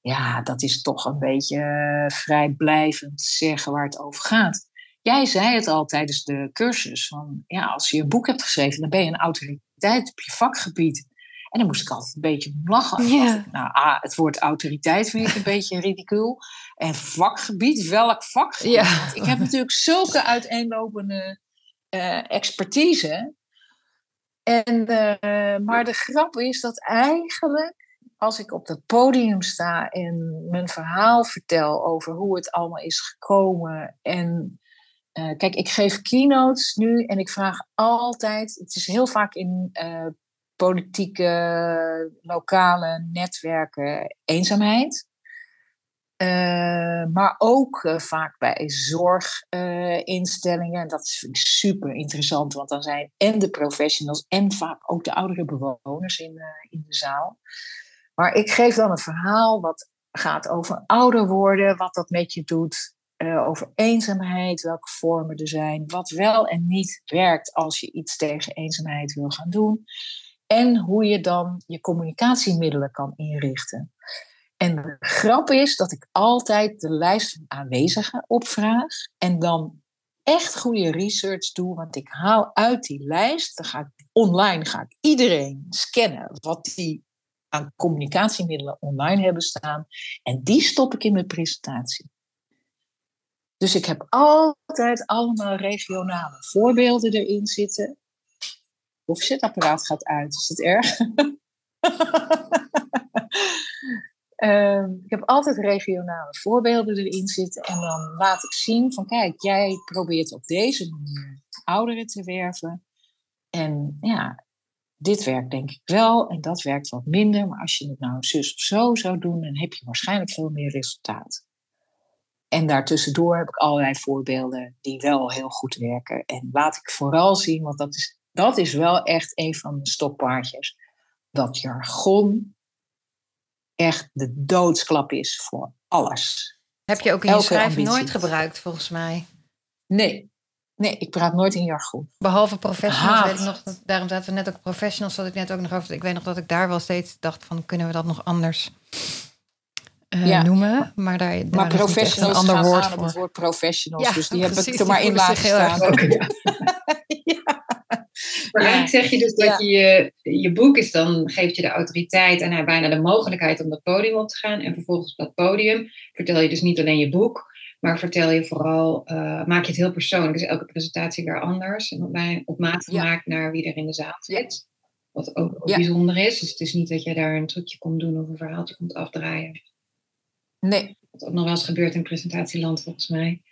ja, dat is toch een beetje uh, vrijblijvend zeggen waar het over gaat. Jij zei het al tijdens de cursus: van ja, als je een boek hebt geschreven, dan ben je een autoriteit op je vakgebied. En dan moest ik altijd een beetje lachen. Nou, ah, het woord autoriteit vind ik een beetje ridicuul. En vakgebied, welk vakgebied? Ik heb natuurlijk zulke uiteenlopende uh, expertise. En, uh, maar de grap is dat eigenlijk als ik op dat podium sta en mijn verhaal vertel over hoe het allemaal is gekomen. En uh, kijk, ik geef keynotes nu en ik vraag altijd, het is heel vaak in uh, politieke, lokale netwerken eenzaamheid. Uh, maar ook vaak bij zorginstellingen. en dat is super interessant, want dan zijn en de professionals en vaak ook de oudere bewoners in, in de zaal. Maar ik geef dan een verhaal wat gaat over ouder worden, wat dat met je doet, uh, over eenzaamheid, welke vormen er zijn, wat wel en niet werkt als je iets tegen eenzaamheid wil gaan doen. En hoe je dan je communicatiemiddelen kan inrichten. En de grap is dat ik altijd de lijst van aanwezigen opvraag en dan echt goede research doe, want ik haal uit die lijst, dan ga ik online ga ik iedereen scannen wat die aan communicatiemiddelen online hebben staan. En die stop ik in mijn presentatie. Dus ik heb altijd allemaal regionale voorbeelden erin zitten. Of zitapparaat gaat uit, is het erg? um, ik heb altijd regionale voorbeelden erin zitten. En dan laat ik zien van kijk, jij probeert op deze manier ouderen te werven. En ja, dit werkt denk ik wel en dat werkt wat minder. Maar als je het nou zus of zo zou doen, dan heb je waarschijnlijk veel meer resultaat. En daartussendoor heb ik allerlei voorbeelden die wel heel goed werken. En laat ik vooral zien, want dat is, dat is wel echt een van de stokpaardjes. Dat jargon echt de doodsklap is voor alles. Heb je ook in je schrijven nooit gebruikt, volgens mij? Nee, Nee, ik praat nooit in jargon. Behalve professionals, weet ik nog. Daarom zaten we net ook professionals, zat ik net ook nog over. Ik weet nog dat ik daar wel steeds dacht van, kunnen we dat nog anders uh, noemen? Maar daar, daar maar professionals een ander woord voor. het woord professionals, ja, dus die heb ik er maar in laten staan. Ook, ja. Maar eigenlijk zeg je dus dat je, je boek is, dan geeft je de autoriteit en hij bijna de mogelijkheid om dat podium op te gaan. En vervolgens op dat podium vertel je dus niet alleen je boek, maar vertel je vooral, uh, maak je het heel persoonlijk. Dus elke presentatie weer anders. En op, maat gemaakt naar wie er in de zaal zit. Wat ook, bijzonder is. Dus het is niet dat je daar een trucje komt doen of een verhaaltje komt afdraaien. Nee. Wat ook nog wel eens gebeurt in presentatieland volgens mij.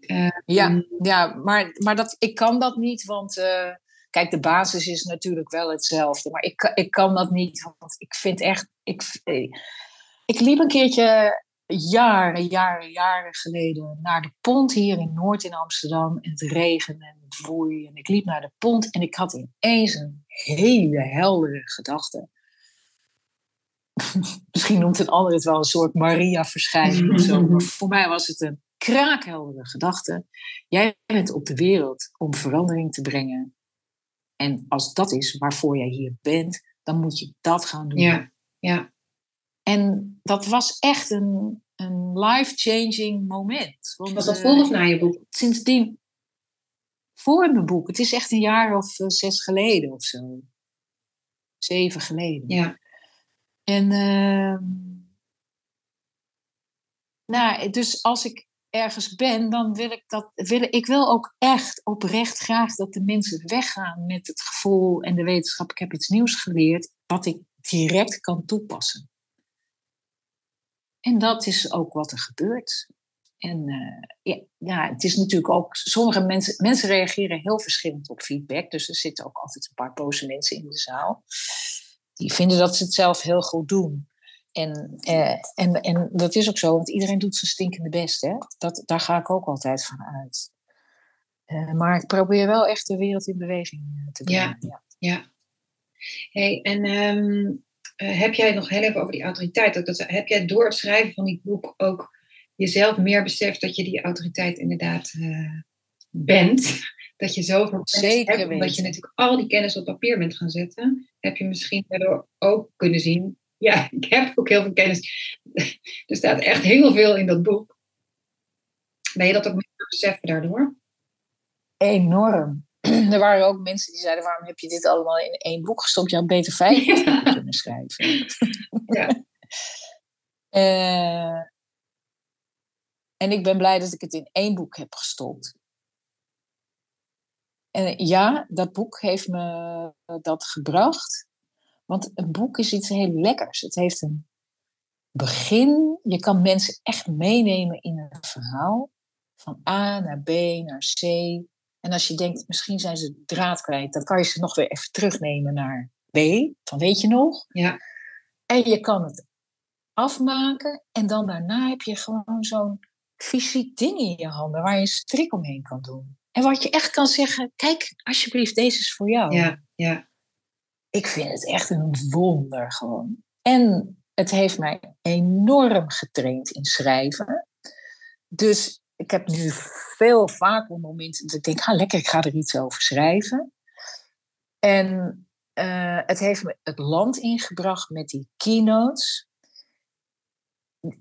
Uh, ja, ja maar, maar dat, ik kan dat niet, want... Uh, kijk, de basis is natuurlijk wel hetzelfde. Maar ik, ik kan dat niet, want ik vind echt... Ik, ik liep een keertje jaren, jaren, jaren geleden naar de pont hier in Noord in Amsterdam. En het regende en het woei. En ik liep naar de pont en ik had ineens een hele heldere gedachte. Misschien noemt een ander het wel een soort Maria-verschijning of zo. Maar voor mij was het een kraakheldere gedachte. Jij bent op de wereld om verandering te brengen. En als dat is waarvoor jij hier bent, dan moet je dat gaan doen. Ja, ja. En dat was echt een, een life-changing moment. Want, was dat uh, voor of na je boek? Sindsdien. Voor mijn boek. Het is echt een jaar of uh, zes geleden of zo. Zeven geleden. Ja. En uh, nou, dus als ik ergens ben, dan wil ik dat. Wil, ik wil ook echt oprecht graag dat de mensen weggaan met het gevoel en de wetenschap. Ik heb iets nieuws geleerd, wat ik direct kan toepassen. En dat is ook wat er gebeurt. En uh, ja, het is natuurlijk ook, sommige mensen, mensen reageren heel verschillend op feedback. Dus er zitten ook altijd een paar boze mensen in de zaal. Die vinden dat ze het zelf heel goed doen. En, uh, en, en dat is ook zo, want iedereen doet zijn stinkende best. Hè? Dat, daar ga ik ook altijd van uit. Uh, maar ik probeer wel echt de wereld in beweging te brengen. Ja, ja. Hey, en um, uh, heb jij nog heel even over die autoriteit? Dat, heb jij door het schrijven van dit boek ook jezelf meer beseft dat je die autoriteit inderdaad uh, bent? Dat je zoveel Zeker hebt, omdat je natuurlijk al die kennis op papier bent gaan zetten. Heb je misschien daardoor ook kunnen zien, ja, ik heb ook heel veel kennis. er staat echt heel veel in dat boek. Ben je dat ook meer beseffen daardoor? Enorm. er waren ook mensen die zeiden: waarom heb je dit allemaal in één boek gestopt? Je had beter vijf ja. kunnen schrijven. Ja. Uh, en ik ben blij dat ik het in één boek heb gestopt. En ja, dat boek heeft me dat gebracht. Want een boek is iets heel lekkers. Het heeft een begin. Je kan mensen echt meenemen in een verhaal. Van A naar B naar C. En als je denkt, misschien zijn ze draad kwijt, dan kan je ze nog weer even terugnemen naar B. Van weet je nog? Ja. En je kan het afmaken. En dan daarna heb je gewoon zo'n fysiek ding in je handen waar je een strik omheen kan doen. En wat je echt kan zeggen, kijk, alsjeblieft, deze is voor jou. Ja, ja. Ik vind het echt een wonder gewoon. En het heeft mij enorm getraind in schrijven. Dus ik heb nu veel vaker momenten dat ik denk, ah, lekker, ik ga er iets over schrijven. En uh, het heeft me het land ingebracht met die keynotes.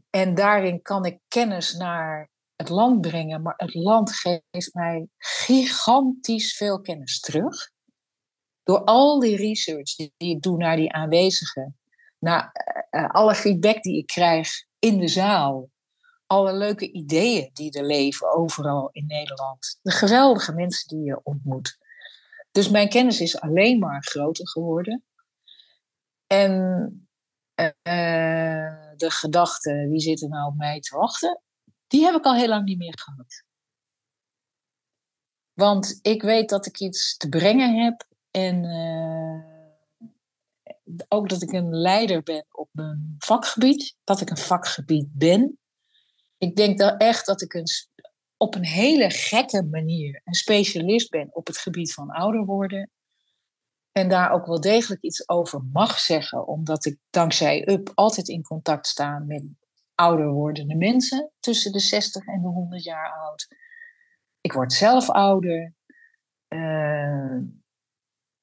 En daarin kan ik kennis naar het land brengen, maar het land geeft mij gigantisch veel kennis terug. Door al die research die ik doe naar die aanwezigen, naar uh, alle feedback die ik krijg in de zaal, alle leuke ideeën die er leven overal in Nederland, de geweldige mensen die je ontmoet. Dus mijn kennis is alleen maar groter geworden. En uh, de gedachte, wie zit er nou op mij te wachten, die heb ik al heel lang niet meer gehad. Want ik weet dat ik iets te brengen heb en uh, ook dat ik een leider ben op mijn vakgebied, dat ik een vakgebied ben. Ik denk dat echt dat ik een, op een hele gekke manier een specialist ben op het gebied van ouder worden. En daar ook wel degelijk iets over mag zeggen, omdat ik dankzij UP altijd in contact sta met ouder wordende mensen tussen de 60 en de 100 jaar oud. Ik word zelf ouder. Uh,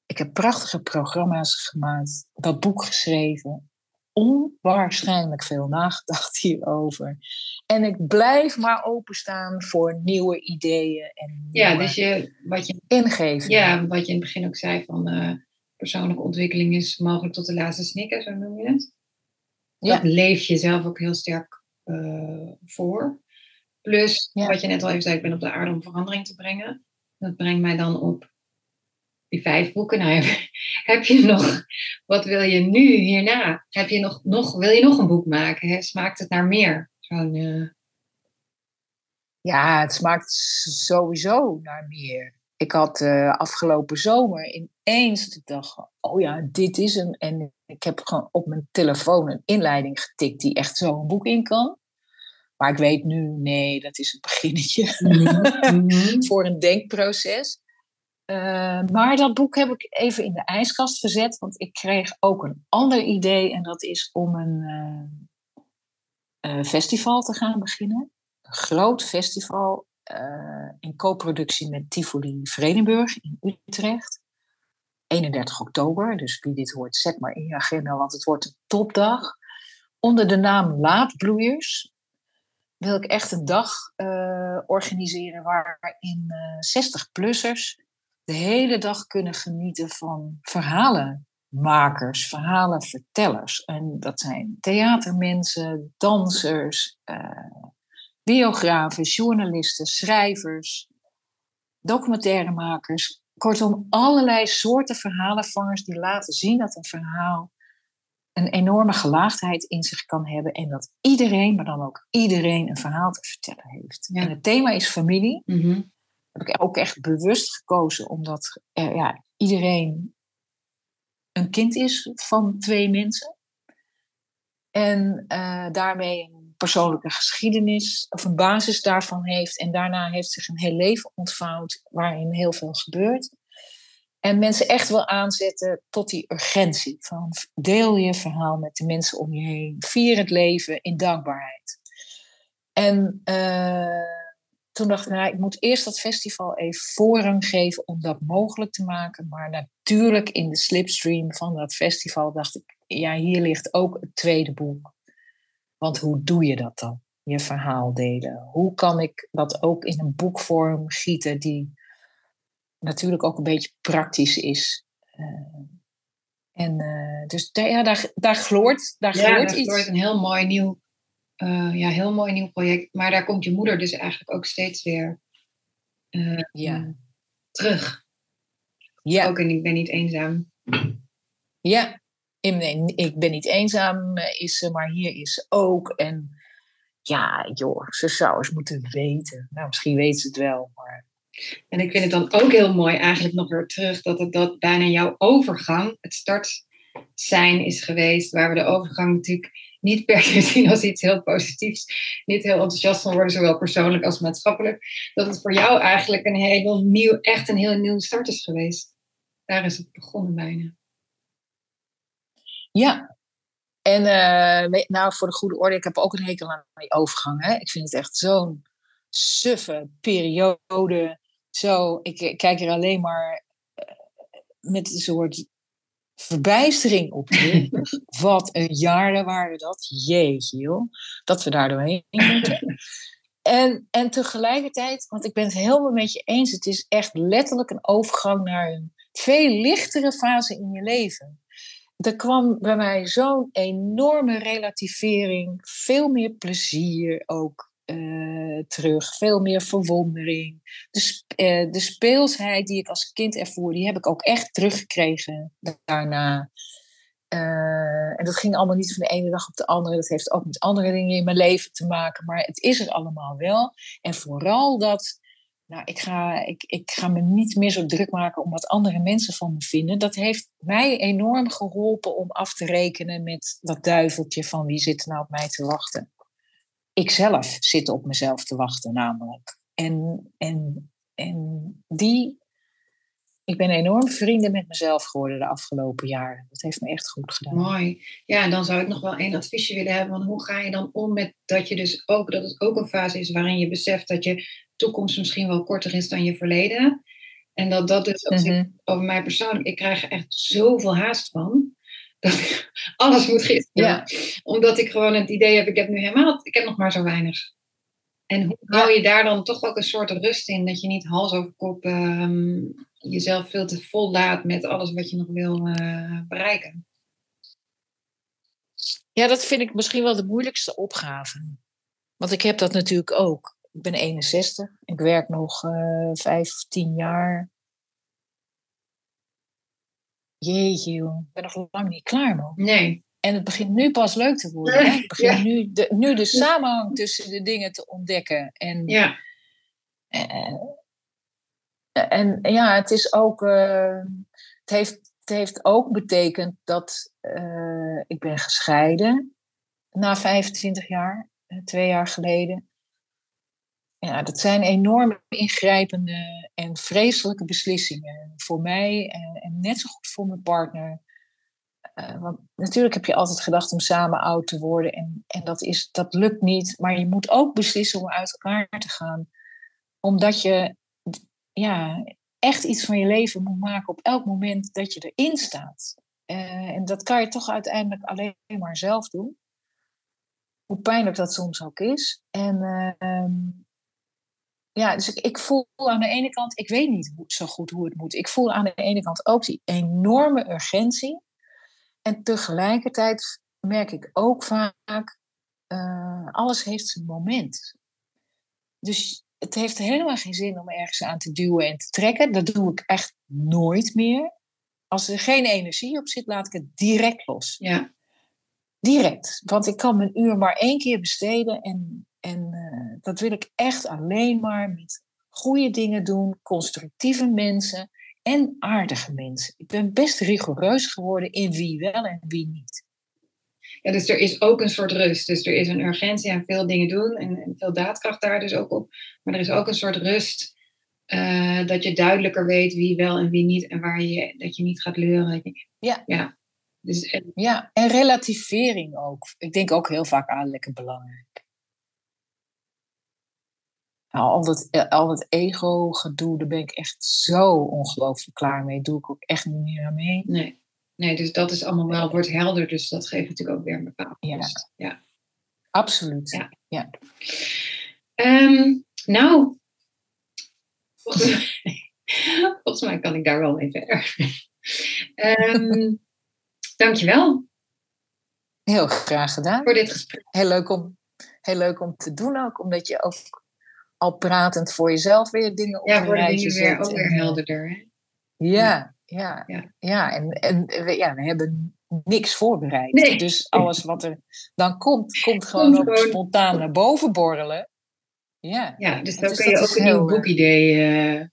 ik heb prachtige programma's gemaakt, dat boek geschreven. Onwaarschijnlijk veel nagedacht hierover. En ik blijf maar openstaan voor nieuwe ideeën en ja, dus je, wat je, ingeven. Ja, wat je in het begin ook zei van uh, persoonlijke ontwikkeling is mogelijk tot de laatste snikken, zo noem je het. Ja. Dat leef je zelf ook heel sterk uh, voor. Plus, wat je net al even zei, ik ben op de aarde om verandering te brengen. Dat brengt mij dan op die vijf boeken. Nou, heb, je nog, wat wil je nu hierna? Heb je nog, nog, wil je nog een boek maken? Hè? Smaakt het naar meer? Zo'n, uh... Ja, het smaakt sowieso naar meer. Ik had uh, afgelopen zomer ineens, ik dacht, oh ja, dit is hem. En ik heb gewoon op mijn telefoon een inleiding getikt die echt zo een boek in kan. Maar ik weet nu, nee, dat is een beginnetje mhm. voor een denkproces. Uh, maar dat boek heb ik even in de ijskast gezet, want ik kreeg ook een ander idee. En dat is om een uh, festival te gaan beginnen. Een groot festival in co-productie met Tivoli Vredenburg in Utrecht. 31 oktober, dus wie dit hoort, zet maar in je agenda, want het wordt een topdag. Onder de naam Laatbloeiers wil ik echt een dag uh, organiseren waarin uh, 60-plussers de hele dag kunnen genieten van verhalenmakers, verhalenvertellers. En dat zijn theatermensen, dansers, biografen, journalisten, schrijvers, documentairemakers, Kortom, allerlei soorten verhalenvangers die laten zien dat een verhaal een enorme gelaagdheid in zich kan hebben en dat iedereen, maar dan ook iedereen, een verhaal te vertellen heeft. En het thema is familie. Mm Heb ik ook echt bewust gekozen, omdat ja, iedereen een kind is van twee mensen. En uh, daarmee persoonlijke geschiedenis of een basis daarvan heeft. En daarna heeft zich een heel leven ontvouwd waarin heel veel gebeurt. En mensen echt wil aanzetten tot die urgentie van deel je verhaal met de mensen om je heen. Vier het leven in dankbaarheid. En uh, toen dacht ik, nou, ik moet eerst dat festival even voorrang geven om dat mogelijk te maken. Maar natuurlijk in de slipstream van dat festival dacht ik, ja, hier ligt ook het tweede boek. Want hoe doe je dat dan? Je verhaal delen. Hoe kan ik dat ook in een boekvorm gieten die natuurlijk ook een beetje praktisch is. en dus ja, daar, daar gloort, daar ja, gloort daar iets. gloort een heel mooi nieuw, ja, heel mooi nieuw project. Maar daar komt je moeder dus eigenlijk ook steeds weer ja. terug. Ja. Ook en ik ben niet eenzaam. Ja, in, ik ben niet eenzaam is ze, maar hier is ook. En ja, joh, ze zou eens moeten weten. Nou, misschien weet ze het wel, maar... En ik vind het dan ook heel mooi eigenlijk nog weer terug dat het dat bijna jouw overgang, het start zijn is geweest, waar we de overgang natuurlijk niet per se zien als iets heel positiefs, niet heel enthousiast van worden, zowel persoonlijk als maatschappelijk, dat het voor jou eigenlijk een heel nieuw, echt een heel nieuwe start is geweest. Daar is het begonnen bijna. Ja, en uh, nou voor de goede orde, ik heb ook een hekel aan die overgang. Hè? Ik vind het echt zo'n suffe periode. Zo, ik, ik kijk er alleen maar uh, met een soort verbijstering op. Wat een jaren waren dat. Jeetje joh, dat we daar doorheen moeten. En, en tegelijkertijd, want ik ben het helemaal met je eens, het is echt letterlijk een overgang naar een veel lichtere fase in je leven. Er kwam bij mij zo'n enorme relativering, veel meer plezier ook uh, terug, veel meer verwondering. De, uh, de speelsheid die ik als kind ervoer, die heb ik ook echt teruggekregen daarna. Uh, en dat ging allemaal niet van de ene dag op de andere. Dat heeft ook met andere dingen in mijn leven te maken. Maar het is er allemaal wel. En vooral dat nou, ik ga, ik, ik ga me niet meer zo druk maken om wat andere mensen van me vinden. Dat heeft mij enorm geholpen om af te rekenen met dat duiveltje van wie zit nou op mij te wachten. Ikzelf zit op mezelf te wachten namelijk. En, en, en die, ik ben enorm vrienden met mezelf geworden de afgelopen jaren. Dat heeft me echt goed gedaan. Mooi. Ja, en dan zou ik nog wel één adviesje willen hebben. Want hoe ga je dan om met dat je dus ook, dat het ook een fase is waarin je beseft dat je toekomst misschien wel korter is dan je verleden. En dat dat dus, als Mhm. ik, over mij persoonlijk, ik krijg er echt zoveel haast van. Dat ik alles moet gisteren. Ja. Omdat ik gewoon het idee heb, ik heb nu helemaal, ik heb nog maar zo weinig. En hoe hou je daar dan toch ook een soort rust in? Dat je niet hals over kop ehm, jezelf veel te vol laat met alles wat je nog wil eh, bereiken. Ja, dat vind ik misschien wel de moeilijkste opgave. Want ik heb dat natuurlijk ook. Ik ben 61. Ik werk nog eh 15 jaar. Jeetje, joh. Ik ben nog lang niet klaar, man. Nee. En het begint nu pas leuk te worden. Hè? Ik begin Ja. nu, de, nu de samenhang tussen de dingen te ontdekken. En, Ja. eh, en ja, het is ook. eh, het, heeft, het heeft ook betekend dat eh, ik ben gescheiden na 25 jaar, eh, twee jaar geleden. Ja, dat zijn enorme ingrijpende en vreselijke beslissingen voor mij en, en net zo goed voor mijn partner. Eh, want natuurlijk heb je altijd gedacht om samen oud te worden en, en dat, is, dat lukt niet. Maar je moet ook beslissen om uit elkaar te gaan. Omdat je ja, echt iets van je leven moet maken op elk moment dat je erin staat. Eh, en dat kan je toch uiteindelijk alleen maar zelf doen. Hoe pijnlijk dat soms ook is. En eh, ehm, ja, dus ik, ik voel aan de ene kant, ik weet niet zo goed hoe het moet. Ik voel aan de ene kant ook die enorme urgentie. En tegelijkertijd merk ik ook vaak, eh, alles heeft zijn moment. Dus het heeft helemaal geen zin om ergens aan te duwen en te trekken. Dat doe ik echt nooit meer. Als er geen energie op zit, laat ik het direct los. Ja. Direct. Want ik kan mijn uur maar één keer besteden. En, en eh, dat wil ik echt alleen maar met goede dingen doen, constructieve mensen en aardige mensen. Ik ben best rigoureus geworden in wie wel en wie niet. ja, dus er is ook een soort rust. Dus er is een urgentie aan veel dingen doen en, en veel daadkracht daar dus ook op. Maar er is ook een soort rust eh, dat je duidelijker weet wie wel en wie niet en waar je, dat je niet gaat leuren. Ja. ja. Dus, en, Ja, en relativering ook. Ik denk ook heel vaak aan lekker belangrijk. Nou, al dat, eh, al dat ego-gedoe, daar ben ik echt zo ongelooflijk klaar mee. Doe ik ook echt niet meer aan mee. nee. nee, dus dat is allemaal wel, wordt helder. Dus dat geeft natuurlijk ook weer een bepaalde Ja. rust. Ja. Absoluut. Ja. Ja. Ehm, nou, volgens mij, volgens volgens mij kan ik daar wel mee verder. um, dankjewel. Heel graag gedaan. Voor dit gesprek. Heel leuk om, heel leuk om te doen ook, omdat je ook al pratend voor jezelf weer dingen op ja, een rijtje dingen weer zet. ook weer eh, helderder. Hè? Ja, ja, Ja. ja. en, en we, ja, we hebben niks voorbereid. Nee. Dus alles wat er dan komt, komt gewoon Komt gewoon. spontaan naar boven borrelen. Ja, Ja, dus dan dat kun je ook een nieuw heel, eh, boekidee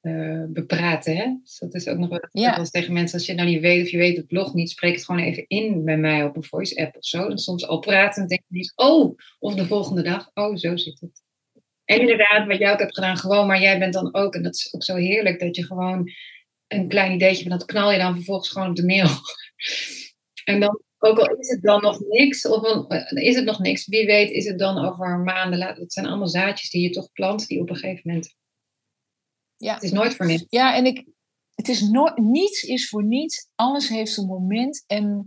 eh, bepraten. Hè? Dus dat is ook nog wat ik Ja. wel eens tegen mensen. Als je nou niet weet of je weet het blog niet, spreek het gewoon even in bij mij op een voice app of zo. En soms al praten denk je niet, oh, of de volgende dag, oh, zo zit het. En inderdaad, wat jij ook hebt gedaan, gewoon, maar jij bent dan ook, en dat is ook zo heerlijk, dat je gewoon een klein ideetje hebt, dat knal je dan vervolgens gewoon op de mail. En dan, ook al is het dan nog niks, of een, eh, is het nog niks, wie weet is het dan over maanden later. Het zijn allemaal zaadjes die je toch plant, die op een gegeven moment. Ja. Het is nooit voor niks. Ja, en ik, het is no niets is voor niets. Alles heeft een moment. En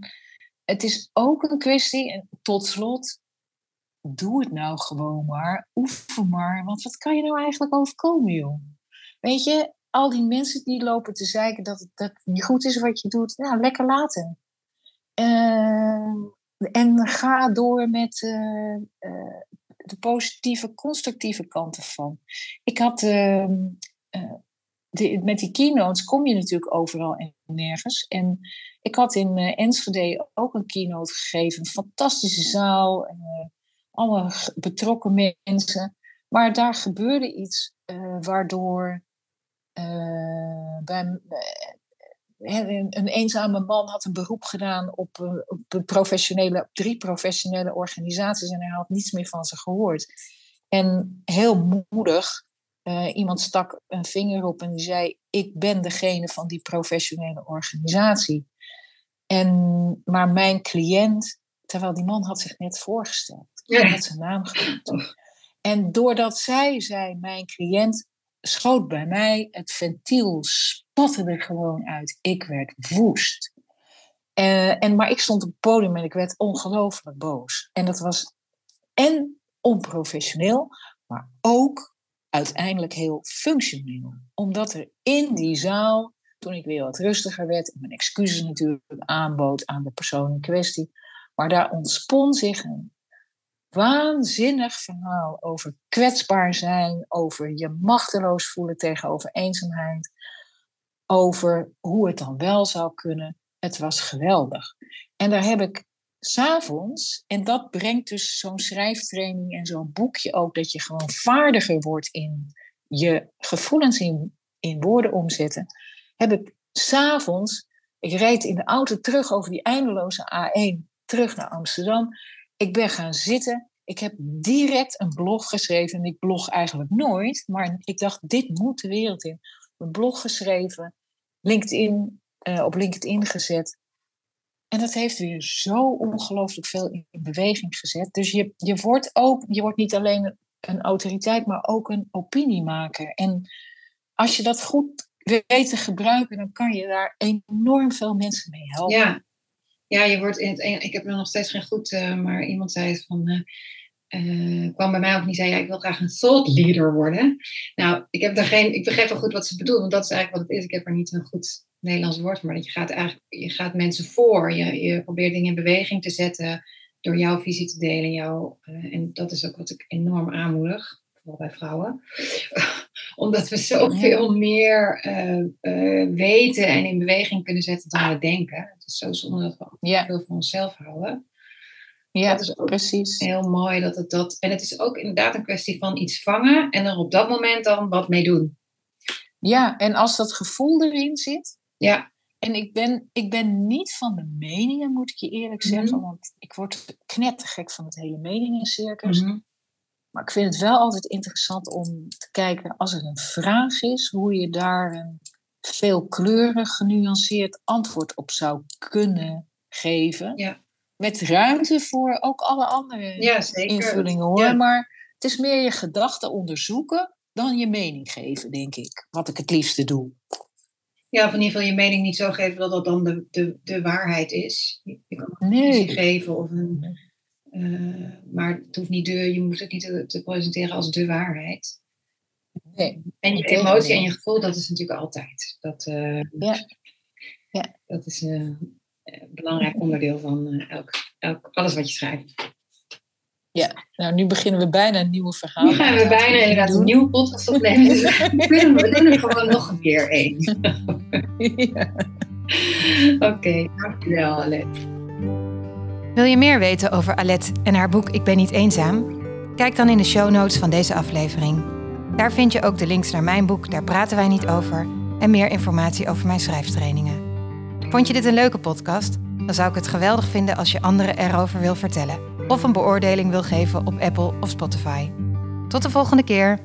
het is ook een kwestie, en tot slot, doe het nou gewoon maar. Oefen maar. Want wat kan je nou eigenlijk overkomen, joh? Weet je, al die mensen die lopen te zeiken dat het, dat niet goed is wat je doet. Nou, lekker laten. Eh, en ga door met eh, eh, de positieve, constructieve kanten van. Ik had ehm, eh, de- met die keynotes kom je natuurlijk overal en nergens. En ik had in Enschede ook een keynote gegeven. Een fantastische zaal. G- betrokken mensen. Maar daar gebeurde iets eh, waardoor eh, eh, een, een eenzame man had een beroep gedaan op, op professionele, op drie professionele organisaties en hij had niets meer van ze gehoord. En heel moedig, iemand stak een vinger op en die zei: Ik ben degene van die professionele organisatie. En, maar mijn cliënt, terwijl die man had zich net voorgesteld, Ja. zijn naam genoemd. En doordat zij zei: Mijn cliënt schoot bij mij, het ventiel spatte er gewoon uit. Ik werd woest. Eh, en, maar ik stond op het podium en ik werd ongelooflijk boos. En dat was en onprofessioneel, maar ook uiteindelijk heel functioneel. Omdat er in die zaal, toen ik weer wat rustiger werd, mijn excuses natuurlijk aanbood aan de persoon in kwestie, maar daar ontspon zich een waanzinnig verhaal over kwetsbaar zijn, over je machteloos voelen tegenover eenzaamheid, over hoe het dan wel zou kunnen. Het was geweldig. En daar heb ik s'avonds, en dat brengt dus zo'n schrijftraining en zo'n boekje ook, dat je gewoon vaardiger wordt in je gevoelens in, in woorden omzetten, heb ik s'avonds, ik reed in de auto terug over die eindeloze A1 terug naar Amsterdam. Ik ben gaan zitten. Ik heb direct een blog geschreven. En ik blog eigenlijk nooit, maar ik dacht, dit moet de wereld in. Een blog geschreven, LinkedIn, eh, op LinkedIn gezet. En dat heeft weer zo ongelooflijk veel in beweging gezet. Dus je, je wordt ook, je wordt niet alleen een autoriteit, maar ook een opiniemaker. En als je dat goed weet te gebruiken, dan kan je daar enorm veel mensen mee helpen. Ja. Ja, je wordt in het Engels, ik heb er nog steeds geen goed, eh, maar iemand zei het van, eh, eh, kwam bij mij en die zei, ja, ik wil graag een thought leader worden. Nou, ik, heb daar geen, ik begrijp wel goed wat ze bedoelt, want dat is eigenlijk wat het is. Ik heb er niet een goed Nederlands woord voor, maar dat je gaat eigenlijk, je gaat mensen voor, je, je probeert dingen in beweging te zetten door jouw visie te delen. Jouw, en dat is ook wat ik enorm aanmoedig, vooral bij vrouwen. Omdat we zoveel meer eh, eh, weten en in beweging kunnen zetten dan we denken. Het is zo zonde dat we Ja, veel van onszelf houden. ja Dat is ook precies. Heel mooi dat het dat. En het is ook inderdaad een kwestie van iets vangen en er op dat moment dan wat mee doen. Ja, en als dat gevoel erin zit. Ja, En ik ben, ik ben niet van de meningen, moet ik je eerlijk Mhm. zeggen. Want ik word knettergek van het hele meningencircus. Mhm. Maar ik vind het wel altijd interessant om te kijken, als er een vraag is, hoe je daar een veelkleurig, genuanceerd antwoord op zou kunnen geven. Ja. Met ruimte voor ook alle andere ja invullingen hoor. Ja. Maar het is meer je gedachten onderzoeken dan je mening geven, denk ik. Wat ik het liefste doe. Ja, of in ieder geval je mening niet zo geven dat dat dan de, de, de waarheid is. Je kan een Nee. geven of een. Eh, maar het hoeft niet de, je moet het niet te, te presenteren als de waarheid. Nee. En je emotie en je gevoel, dat is natuurlijk altijd. Dat, uh, ja. Ja. dat is een belangrijk onderdeel van elk, elk, alles wat je schrijft. Ja, nou nu beginnen we bijna een nieuwe verhaal. Nu gaan we bijna inderdaad een nieuwe podcast opnemen. Dus we doen er gewoon nog een keer één. ja. Oké, okay, dankjewel Alet. Wil je meer weten over Alet en haar boek Ik ben niet eenzaam? Kijk dan in de show notes van deze aflevering. Daar vind je ook de links naar mijn boek Daar praten wij niet over en meer informatie over mijn schrijftrainingen. Vond je dit een leuke podcast? Dan zou ik het geweldig vinden als je anderen erover wil vertellen of een beoordeling wil geven op Apple of Spotify. Tot de volgende keer.